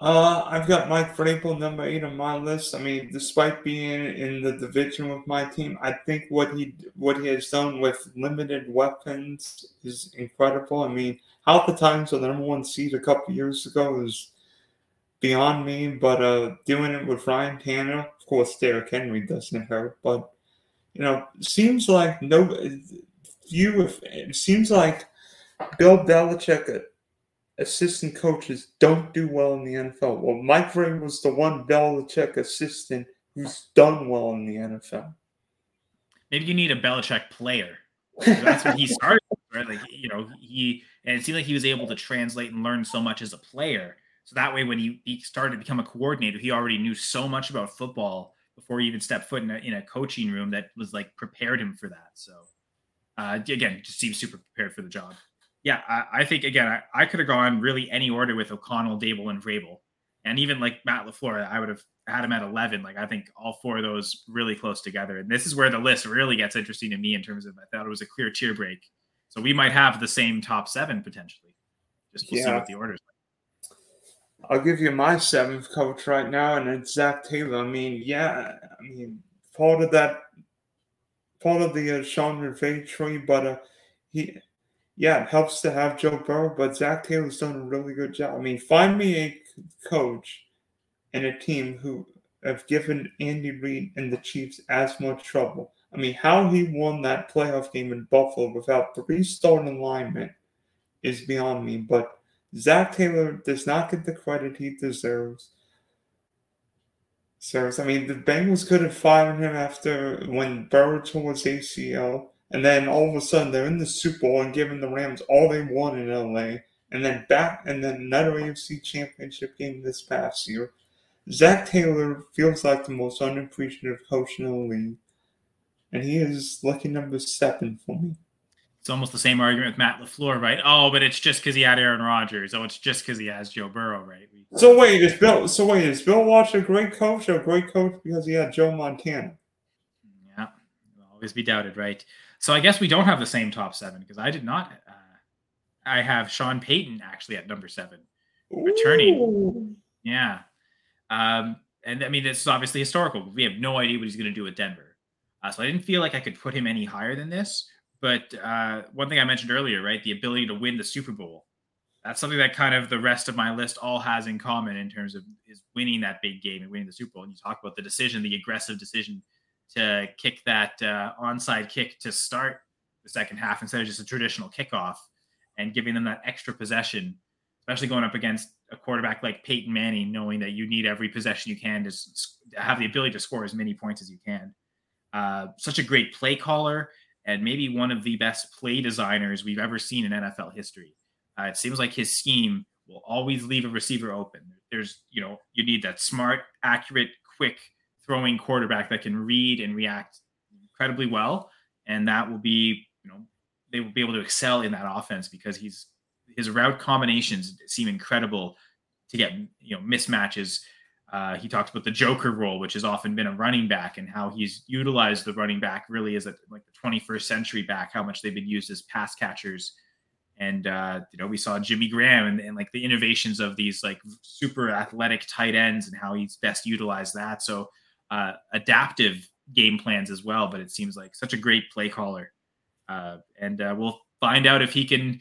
Uh, I've got Mike Vrabel number eight on my list. I mean, despite being in the division with my team, I think what he what he has done with limited weapons is incredible. I mean, how the Titans were the number one seed a couple years ago is beyond me. But uh, doing it with Ryan Tannehill, Of course, Derrick Henry doesn't hurt, but you know, seems like no few. If it seems like Bill Belichick assistant coaches don't do well in the NFL. Well, Mike Vrabel was the one Belichick assistant who's done well in the NFL. Maybe you need a Belichick player. That's what he started, right? Like you know, he and it seemed like he was able to translate and learn so much as a player. So that way, when he, he started to become a coordinator, he already knew so much about football before he even stepped foot in a, in a coaching room that was like prepared him for that. So uh, again, just seems super prepared for the job. Yeah, I, I think again, I, I could have gone really any order with O'Connell, Daboll, and Vrabel, and even like Matt LaFleur, I would have had him at eleven. Like I think all four of those really close together, and this is where the list really gets interesting to me in terms of I thought it was a clear tier break. So we might have the same top seven potentially. Just we'll yeah. see what the orders. I'll give you my seventh coach right now, and it's Zac Taylor. I mean, yeah, I mean, part of that, part of the uh, Sean McVay tree, but uh, he, yeah, it helps to have Joe Burrow, but Zac Taylor's done a really good job. I mean, find me a coach and a team who have given Andy Reid and the Chiefs as much trouble. I mean, how he won that playoff game in Buffalo without three starting linemen is beyond me, but Zac Taylor does not get the credit he deserves. Serves. I mean, the Bengals could have fired him after when Burrow tore his ACL, and then all of a sudden they're in the Super Bowl and giving the Rams all they want in LA, and then back and then another AFC Championship game this past year. Zac Taylor feels like the most unappreciative coach in the league, and he is lucky number seven for me it's almost the same argument with Matt LaFleur, right? Oh, but it's just because he had Aaron Rodgers. Oh, it's just because he has Joe Burrow, right? So wait, is Bill? So wait, is Bill Walsh a great coach or a great coach because he had Joe Montana? Yeah, always be doubted, right? So I guess we don't have the same top seven because I did not. Uh, I have Sean Payton actually at number seven, returning. Ooh. Yeah, um, and I mean this is obviously historical. We have no idea what he's going to do with Denver, uh, so I didn't feel like I could put him any higher than this. But uh, one thing I mentioned earlier, right, the ability to win the Super Bowl, that's something that kind of the rest of my list all has in common in terms of is winning that big game and winning the Super Bowl. And you talk about the decision, the aggressive decision to kick that uh, onside kick to start the second half instead of just a traditional kickoff and giving them that extra possession, especially going up against a quarterback like Peyton Manning, knowing that you need every possession you can to, have the ability to score as many points as you can. Uh, such a great play caller and maybe one of the best play designers we've ever seen in NFL history. Uh, it seems like his scheme will always leave a receiver open. There's, you know, you need that smart, accurate, quick throwing quarterback that can read and react incredibly well. And that will be, you know, they will be able to excel in that offense because he's his route combinations seem incredible to get, you know, mismatches uh, he talks about the Joker role, which has often been a running back, and how he's utilized the running back really as a like the 21st century back. How much they've been used as pass catchers, and uh, you know we saw Jimmy Graham and, and like the innovations of these like super athletic tight ends and how he's best utilized that. So uh, adaptive game plans as well. But it seems like such a great play caller, uh, and uh, we'll find out if he can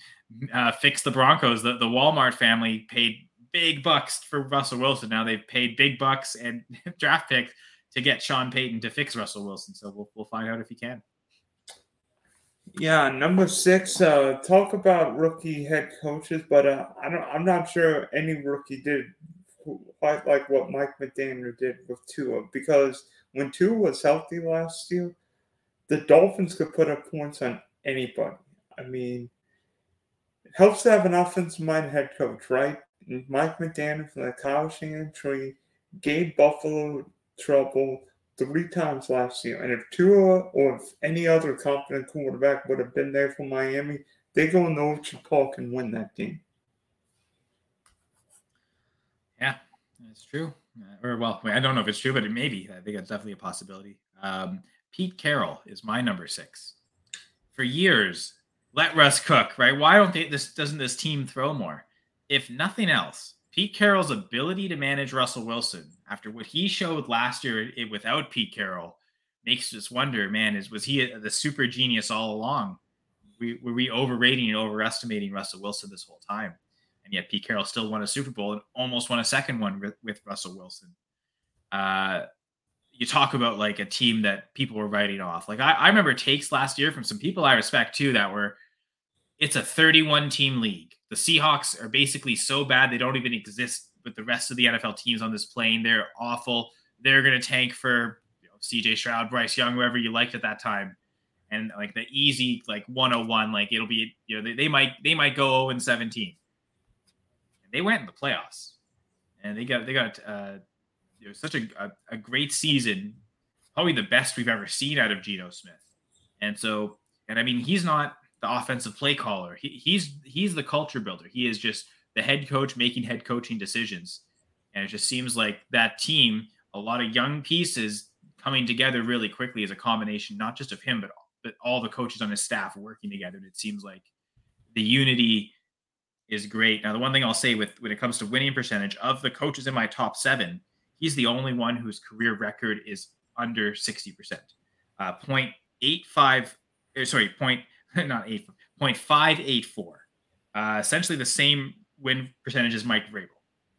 uh, fix the Broncos. The, the Walmart family paid big bucks for Russell Wilson. Now they've paid big bucks and draft picks to get Sean Payton to fix Russell Wilson. So we'll, we'll find out if he can. Yeah, number six. Uh, talk about rookie head coaches, but uh, I don't. I'm not sure any rookie did quite like what Mike McDaniel did with Tua because when Tua was healthy last year, the Dolphins could put up points on anybody. I mean, it helps to have an offensive minded head coach, right? Mike McDaniel from the Kyle tree gave Buffalo trouble three times last year. And if Tua or if any other competent quarterback would have been there for Miami, they go in the Orchard Park and win that game. That's true. Uh, or well, I don't know if it's true, but it may be. I think it's definitely a possibility. Um, Pete Carroll is my number six. For years, let Russ cook, right? Why don't they? This doesn't this team throw more? if nothing else, Pete Carroll's ability to manage Russell Wilson after what he showed last year without Pete Carroll makes us wonder, man, is was he the super genius all along? We, were we overrating and overestimating Russell Wilson this whole time? And yet Pete Carroll still won a Super Bowl and almost won a second one with, with Russell Wilson. Uh, you talk about like a team that people were writing off. Like I, I remember takes last year from some people I respect too that were it's a 31 team league. The Seahawks are basically so bad they don't even exist with the rest of the NFL teams on this plane. They're awful. They're going to tank for you know, CJ Stroud, Bryce Young, whoever you liked at that time. And like the easy like 101 like it'll be you know they, they might they might go 0 and 17. They went in the playoffs. And they got they got uh such a, a, a great season, probably the best we've ever seen out of Geno Smith. And so, and I mean, he's not the offensive play caller. He, he's he's the culture builder. He is just the head coach making head coaching decisions. And it just seems like that team, a lot of young pieces coming together really quickly as a combination, not just of him, but but all the coaches on his staff working together. And it seems like the unity is great. Now, the one thing I'll say with when it comes to winning percentage of the coaches in my top seven, he's the only one whose career record is under 60%. Uh, 0.85, uh, sorry, point, not 8, 0.584. Uh, essentially the same win percentage as Mike Vrabel.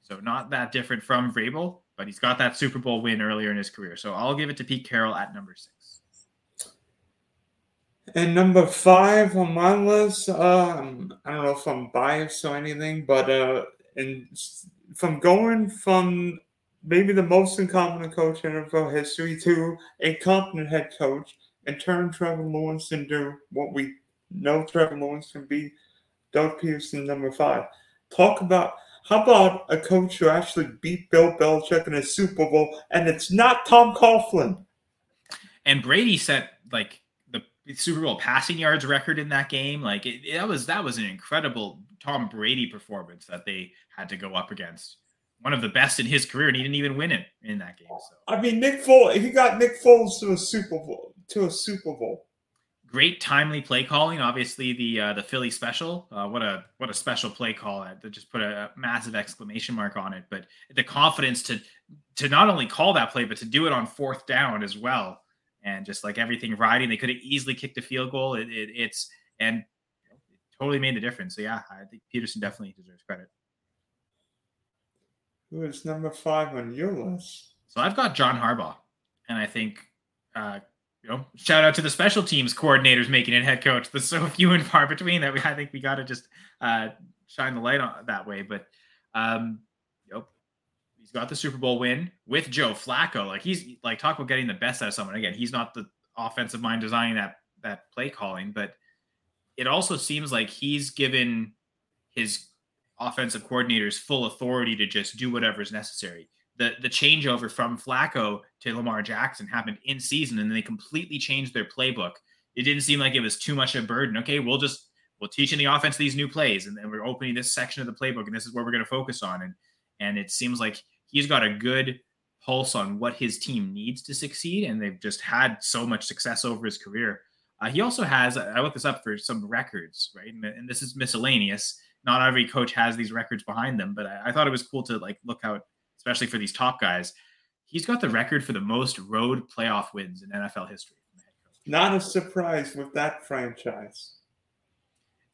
So not that different from Vrabel, but he's got that Super Bowl win earlier in his career. So I'll give it to Pete Carroll at number six. And number five on my list, um, I don't know if I'm biased or anything, but uh, and from going from maybe the most incompetent coach in NFL history to a competent head coach and turn Trevor Lawrence into what we know Trevor Lawrence can be. Doug Pederson, number five. Talk about how about a coach who actually beat Bill Belichick in a Super Bowl, and it's not Tom Coughlin. And Brady set like the Super Bowl passing yards record in that game. Like it, it, that was that was an incredible Tom Brady performance that they had to go up against one of the best in his career, and he didn't even win it in that game. So. I mean, Nick Foles, he got Nick Foles to a Super Bowl. To a Super Bowl. Great timely play calling. Obviously, the uh, the Philly special. Uh, what a what a special play call! That just put a massive exclamation mark on it. But the confidence to to not only call that play, but to do it on fourth down as well, and just like everything riding, they could have easily kicked a field goal. It, it, it's and it totally made the difference. So yeah, I think Pederson definitely deserves credit. Who is number five on your list? So I've got John Harbaugh, and I think, uh, you know, shout out to the special teams coordinators making it head coach. There's so few and far between that we I think we got to just uh, shine the light on that way. But um, he's got the Super Bowl win with Joe Flacco. Like he's like talk about getting the best out of someone. Again, he's not the offensive mind designing that that play calling, but it also seems like he's given his offensive coordinators full authority to just do whatever is necessary. The the changeover from Flacco to Lamar Jackson happened in season, and they completely changed their playbook. It didn't seem like it was too much of a burden. Okay, we'll just we'll teach in the offense these new plays, and then we're opening this section of the playbook, and this is where we're going to focus on. And and it seems like he's got a good pulse on what his team needs to succeed, and they've just had so much success over his career. Uh, he also has I looked this up for some records, right? And, and this is miscellaneous not every coach has these records behind them, but I, I thought it was cool to like look out, especially for these top guys. He's got the record for the most road playoff wins in NFL history. Not a surprise with that franchise.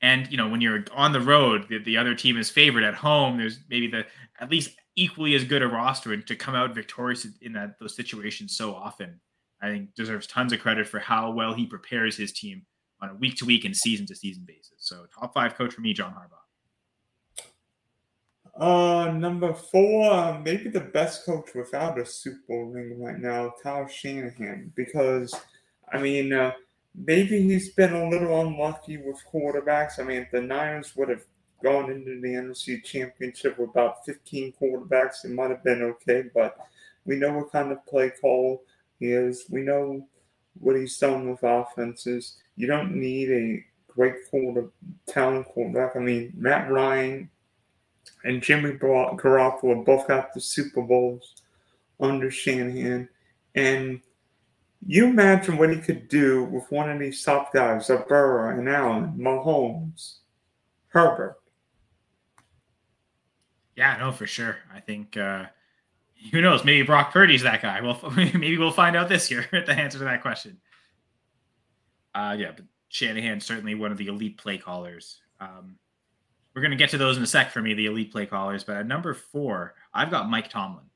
And you know, when you're on the road, the, the other team is favored at home. There's maybe the at least equally as good a roster, and to come out victorious in that those situations so often, I think deserves tons of credit for how well he prepares his team on a week to week and season to season basis. So, top five coach for me, John Harbaugh. Uh, number four, uh, maybe the best coach without a Super Bowl ring right now, Kyle Shanahan, because I mean, uh, maybe he's been a little unlucky with quarterbacks. I mean, the Niners would have gone into the NFC Championship with about 15 quarterbacks, it might have been okay. But we know what kind of play call he is. We know what he's done with offenses. You don't need a great quarter, talent quarterback. I mean, Matt Ryan and Jimmy Garoppolo both got the Super Bowls under Shanahan. And you imagine what he could do with one of these top guys, a Burrow and Allen, Mahomes, Herbert. Yeah, no, for sure. I think uh, who knows? Maybe Brock Purdy's that guy. Well, maybe we'll find out this year the answer to that question. Uh, yeah, but Shanahan certainly one of the elite play callers. Um, we're going to get to those in a sec for me, the elite play callers. But at number four, I've got Mike Tomlin,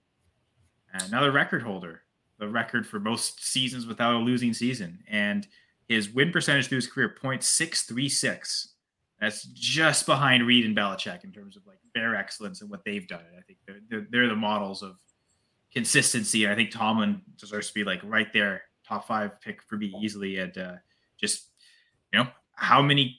another record holder the record for most seasons without a losing season, and his win percentage through his career 0.636. That's just behind Reid and Belichick in terms of like their excellence and what they've done. I think they're, they're, they're the models of consistency. I think Tomlin deserves to be like right there, top five pick for me easily. And uh, just you know how many.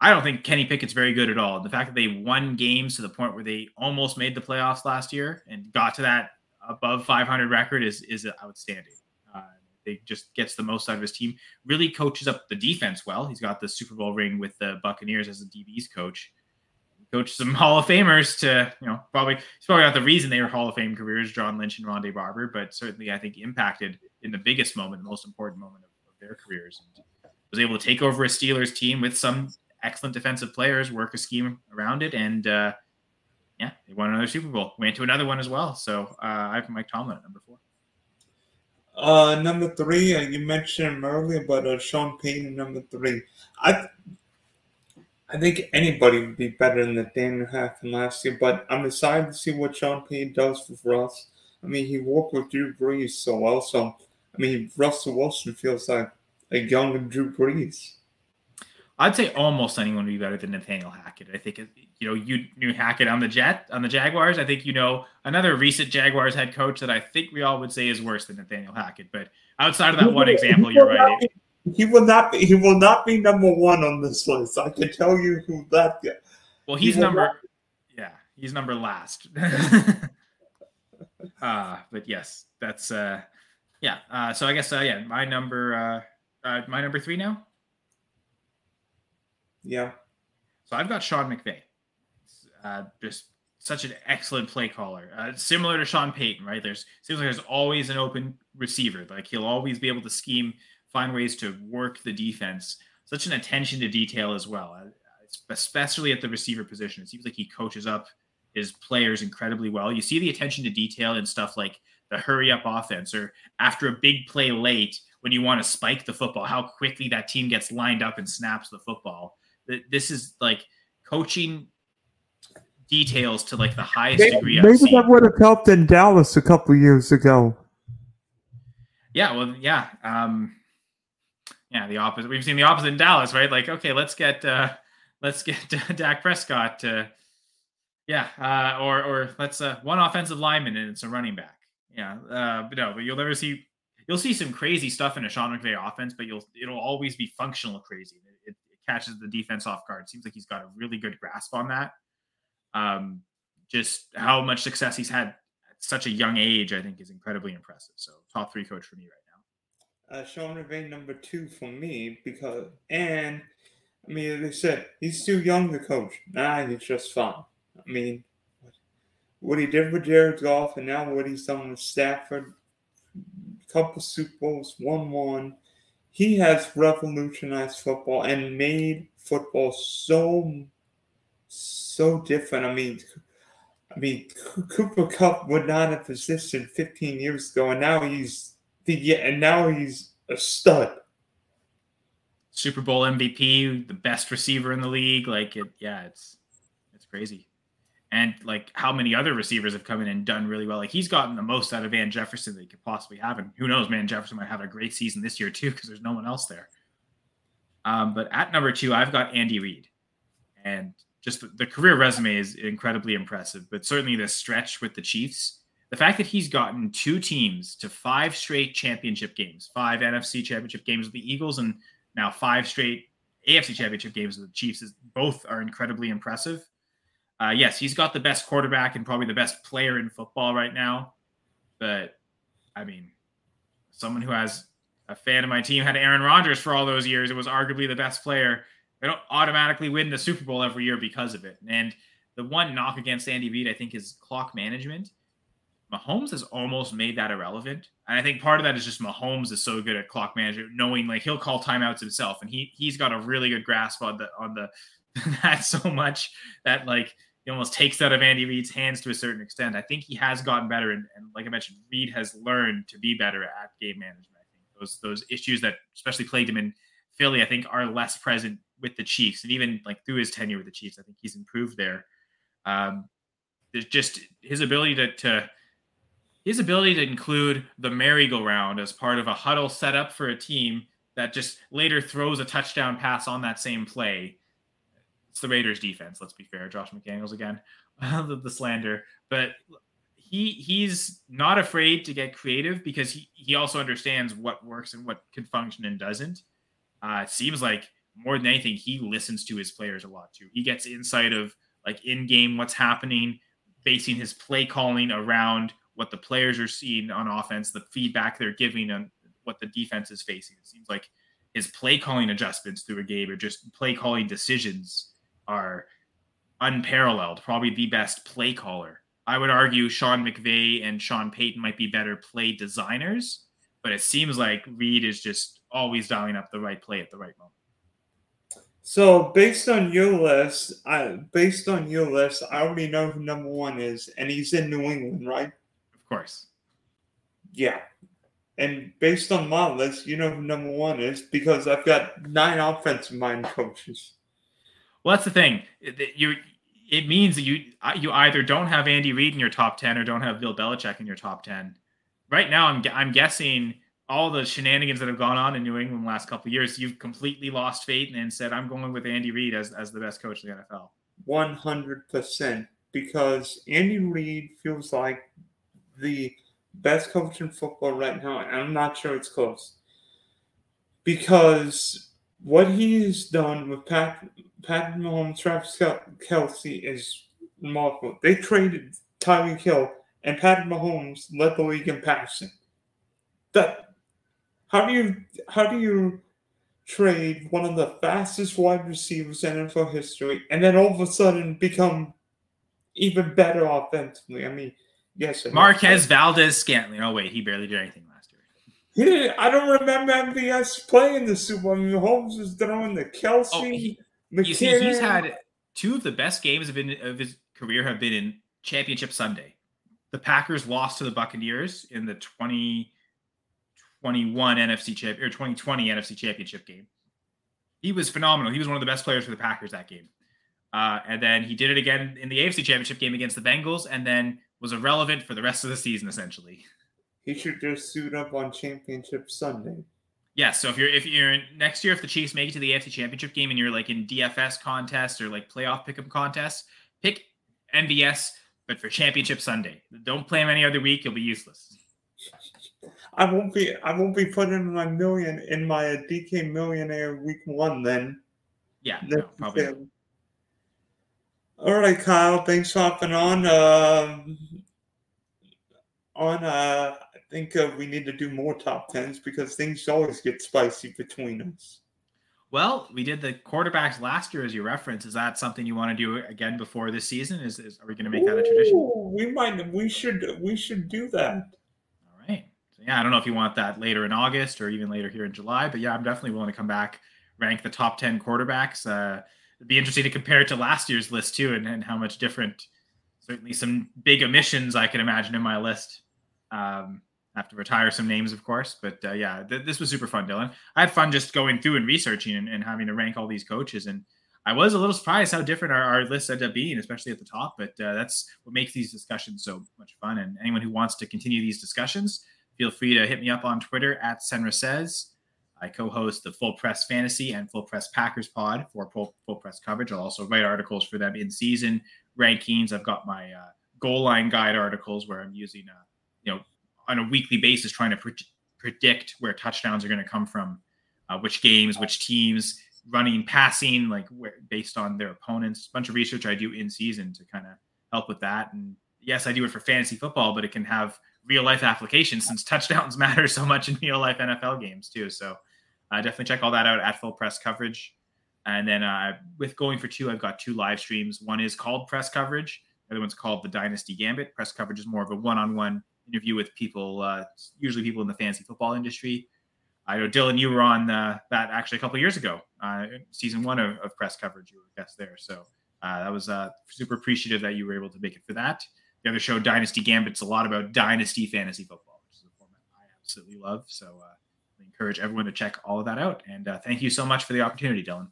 I don't think Kenny Pickett's very good at all. The fact that they won games to the point where they almost made the playoffs last year and got to that above 500 record is is outstanding. Uh, they just gets the most out of his team. Really coaches up the defense well. He's got the Super Bowl ring with the Buccaneers as a DBs coach. Coach some Hall of Famers to you know probably it's probably not the reason they were Hall of Fame careers, John Lynch and Rondé Barber, but certainly I think impacted in the biggest moment, the most important moment of, of their careers, and was able to take over a Steelers team with some excellent defensive players, work a scheme around it, and uh, yeah, they won another Super Bowl. Went to another one as well. So uh, I have Mike Tomlin at number four. Uh, number three, uh, you mentioned him earlier, but uh, Sean Payton, number three. I I think anybody would be better than Nathaniel Hackett last year, but I'm excited to see what Sean Payton does for us. I mean, he worked with Drew Brees so well, so I mean, Russell Wilson feels like a younger Drew Brees. I'd say almost anyone would be better than Nathaniel Hackett. I think you know you knew Hackett on the Jet on the Jaguars. I think you know another recent Jaguars head coach that I think we all would say is worse than Nathaniel Hackett. But outside of that one example, you're right. Be, he will not be. He will not be number one on this list. I can tell you who that. Well, he's he number. Not, yeah, he's number last. uh, but yes, that's uh, yeah. Uh, so I guess uh, yeah, my number uh, uh, my number three now. Yeah. So I've got Sean McVay. Uh, just such an excellent play caller. Uh, similar to Sean Payton, right? There's seems like there's always an open receiver. Like he'll always be able to scheme, find ways to work the defense. Such an attention to detail as well, uh, especially at the receiver position. It seems like he coaches up his players incredibly well. You see the attention to detail and stuff like the hurry up offense or after a big play late when you want to spike the football, how quickly that team gets lined up and snaps the football this is like coaching details to like the highest maybe, degree. Maybe that would have helped in Dallas a couple years ago. Yeah, well, yeah, um, yeah. The opposite. We've seen the opposite in Dallas, right? Like, okay, let's get uh, let's get Dak Prescott to, yeah, uh, or or let's uh, one offensive lineman and it's a running back. Yeah, uh, but no, but you'll never see. You'll see some crazy stuff in a Sean McVay offense, but you'll it'll always be functional crazy catches the defense off guard. Seems like he's got a really good grasp on that. Um, just how much success he's had at such a young age, I think, is incredibly impressive. So, top three coach for me right now. Uh, Sean McVay number two for me because, and I mean, they said, he's too young to coach. Nah, he's just fine. I mean, what he did with Jared Goff and now what he's done with Stafford, couple Super Bowls, one one he has revolutionized football and made football so so different. I mean, I mean, Cooper Kupp would not have existed 15 years ago, and now he's the yeah, and now he's a stud. Super Bowl MVP, the best receiver in the league. Like it, yeah, it's it's crazy and like how many other receivers have come in and done really well. Like he's gotten the most out of Van Jefferson that he could possibly have, and who knows, Van Jefferson might have a great season this year too because there's no one else there. Um, but at number two, I've got Andy Reid, and just the, the career resume is incredibly impressive. But certainly the stretch with the Chiefs, the fact that he's gotten two teams to five straight championship games, five NFC championship games with the Eagles, and now five straight AFC championship games with the Chiefs is both are incredibly impressive uh, yes, he's got the best quarterback and probably the best player in football right now. But I mean, someone who has a fan of my team had Aaron Rodgers for all those years. It was arguably the best player. They don't automatically win the Super Bowl every year because of it. And the one knock against Andy Reid, I think, is clock management. Mahomes has almost made that irrelevant. And I think part of that is just Mahomes is so good at clock management, knowing like he'll call timeouts himself. And he he's got a really good grasp on the on the that so much that like he almost takes out of Andy Reid's hands to a certain extent. I think he has gotten better, and, and like I mentioned, Reid has learned to be better at game management. I think those those issues that especially plagued him in Philly, I think, are less present with the Chiefs, and even like through his tenure with the Chiefs, I think he's improved there. Um, there's just his ability to, to his ability to include the merry-go-round as part of a huddle setup for a team that just later throws a touchdown pass on that same play. It's the Raiders defense, let's be fair. Josh McDaniels again, the, the slander. But he he's not afraid to get creative because he, he also understands what works and what can function and doesn't. Uh, it seems like more than anything, he listens to his players a lot too. He gets insight of like in game what's happening, basing his play calling around what the players are seeing on offense, the feedback they're giving on what the defense is facing. It seems like his play calling adjustments through a game or just play calling decisions are unparalleled. Probably the best play caller I would argue Sean McVay and Sean Payton might be better play designers, but it seems like Reid is just always dialing up the right play at the right moment. So based on your list, I based on your list, I already know who number one is, and he's in New England, right? Of course. Yeah. And based on my list, you know who number one is because I've got nine offensive mind coaches. Well, that's the thing. You it means that you you either don't have Andy Reid in your top ten or don't have Bill Belichick in your top ten. Right now, I'm I'm guessing all the shenanigans that have gone on in New England the last couple years, you've completely lost faith and said, "I'm going with Andy Reid as as the best coach in the NFL." One hundred percent, because Andy Reid feels like the best coach in football right now, and I'm not sure it's close. Because what he's done with Pat Pat Mahomes, Travis Kelce is remarkable. They traded Tyreek Hill, and Pat Mahomes led the league in passing. That how do you how do you trade one of the fastest wide receivers in NFL history, and then all of a sudden become even better offensively? I mean, yes, Marquez Valdes-Scantling. Oh wait, he barely did anything last year. He. I don't remember MVS playing the Super Bowl. I mean, Holmes was throwing the Kelce. Oh, he, you see, he's had two of the best games of, in, of his career have been in Championship Sunday. The Packers lost to the Buccaneers in the 2021 NFC champ or 2020 NFC Championship game. He was phenomenal. He was one of the best players for the Packers that game. Uh, and then he did it again in the AFC Championship game against the Bengals, and then was irrelevant for the rest of the season essentially. He should just suit up on Championship Sunday. Yeah, so if you're if you're next year if the Chiefs make it to the AFC Championship game and you're like in DFS contest or like playoff pickup contest, pick MVS, but for Championship Sunday. Don't play him any other week; you'll be useless. I won't be I won't be putting my million in my DK Millionaire Week One then. Yeah, no, probably. All right, Kyle. Thanks for hopping on. Uh, on uh, think uh, we need to do more top tens because things always get spicy between us. Well, we did the quarterbacks last year, as you referenced. Is that something you want to do again before this season? Is, is are we going to make Ooh, that a tradition? We might. We should. We should do that. All right. So yeah, I don't know if you want that later in August or even later here in July, but yeah, I'm definitely willing to come back, rank the top ten quarterbacks. Uh, it'd be interesting to compare it to last year's list too, and, and how much different. Certainly, some big omissions I can imagine in my list. Um, have to retire some names, of course. But uh, yeah, th- this was super fun, Dylan. I had fun just going through and researching and, and, having to rank all these coaches. And I was a little surprised how different our, our lists ended up being, especially at the top. But uh, that's what makes these discussions so much fun. And anyone who wants to continue these discussions, feel free to hit me up on Twitter at Senra Says. I co-host the Full Press Fantasy and Full Press Packers pod for full, full press coverage. I'll also write articles for them in season rankings. I've got my uh, goal line guide articles where I'm using, uh, you know, on a weekly basis trying to pre- predict where touchdowns are going to come from, uh, which games, which teams, running, passing, like where, based on their opponents. A bunch of research I do in season to kind of help with that. And yes, I do it for fantasy football, but it can have real life applications since touchdowns matter so much in real life NFL games too. So uh, definitely check all that out at Full Press Coverage. And then uh, with going for two, I've got two live streams. One is called Press Coverage. The other one's called the Dynasty Gambit. Press coverage is more of a one-on-one interview with people, uh, usually people in the fantasy football industry. I know Dylan, you were on uh, that actually a couple years ago, uh, season one of, of, press coverage. You were a guest there, so uh, that was super appreciative that you were able to make it for that. The other show, Dynasty Gambit's a lot about dynasty fantasy football, which is a format I absolutely love. So I encourage everyone to check all of that out. And thank you so much for the opportunity, Dylan.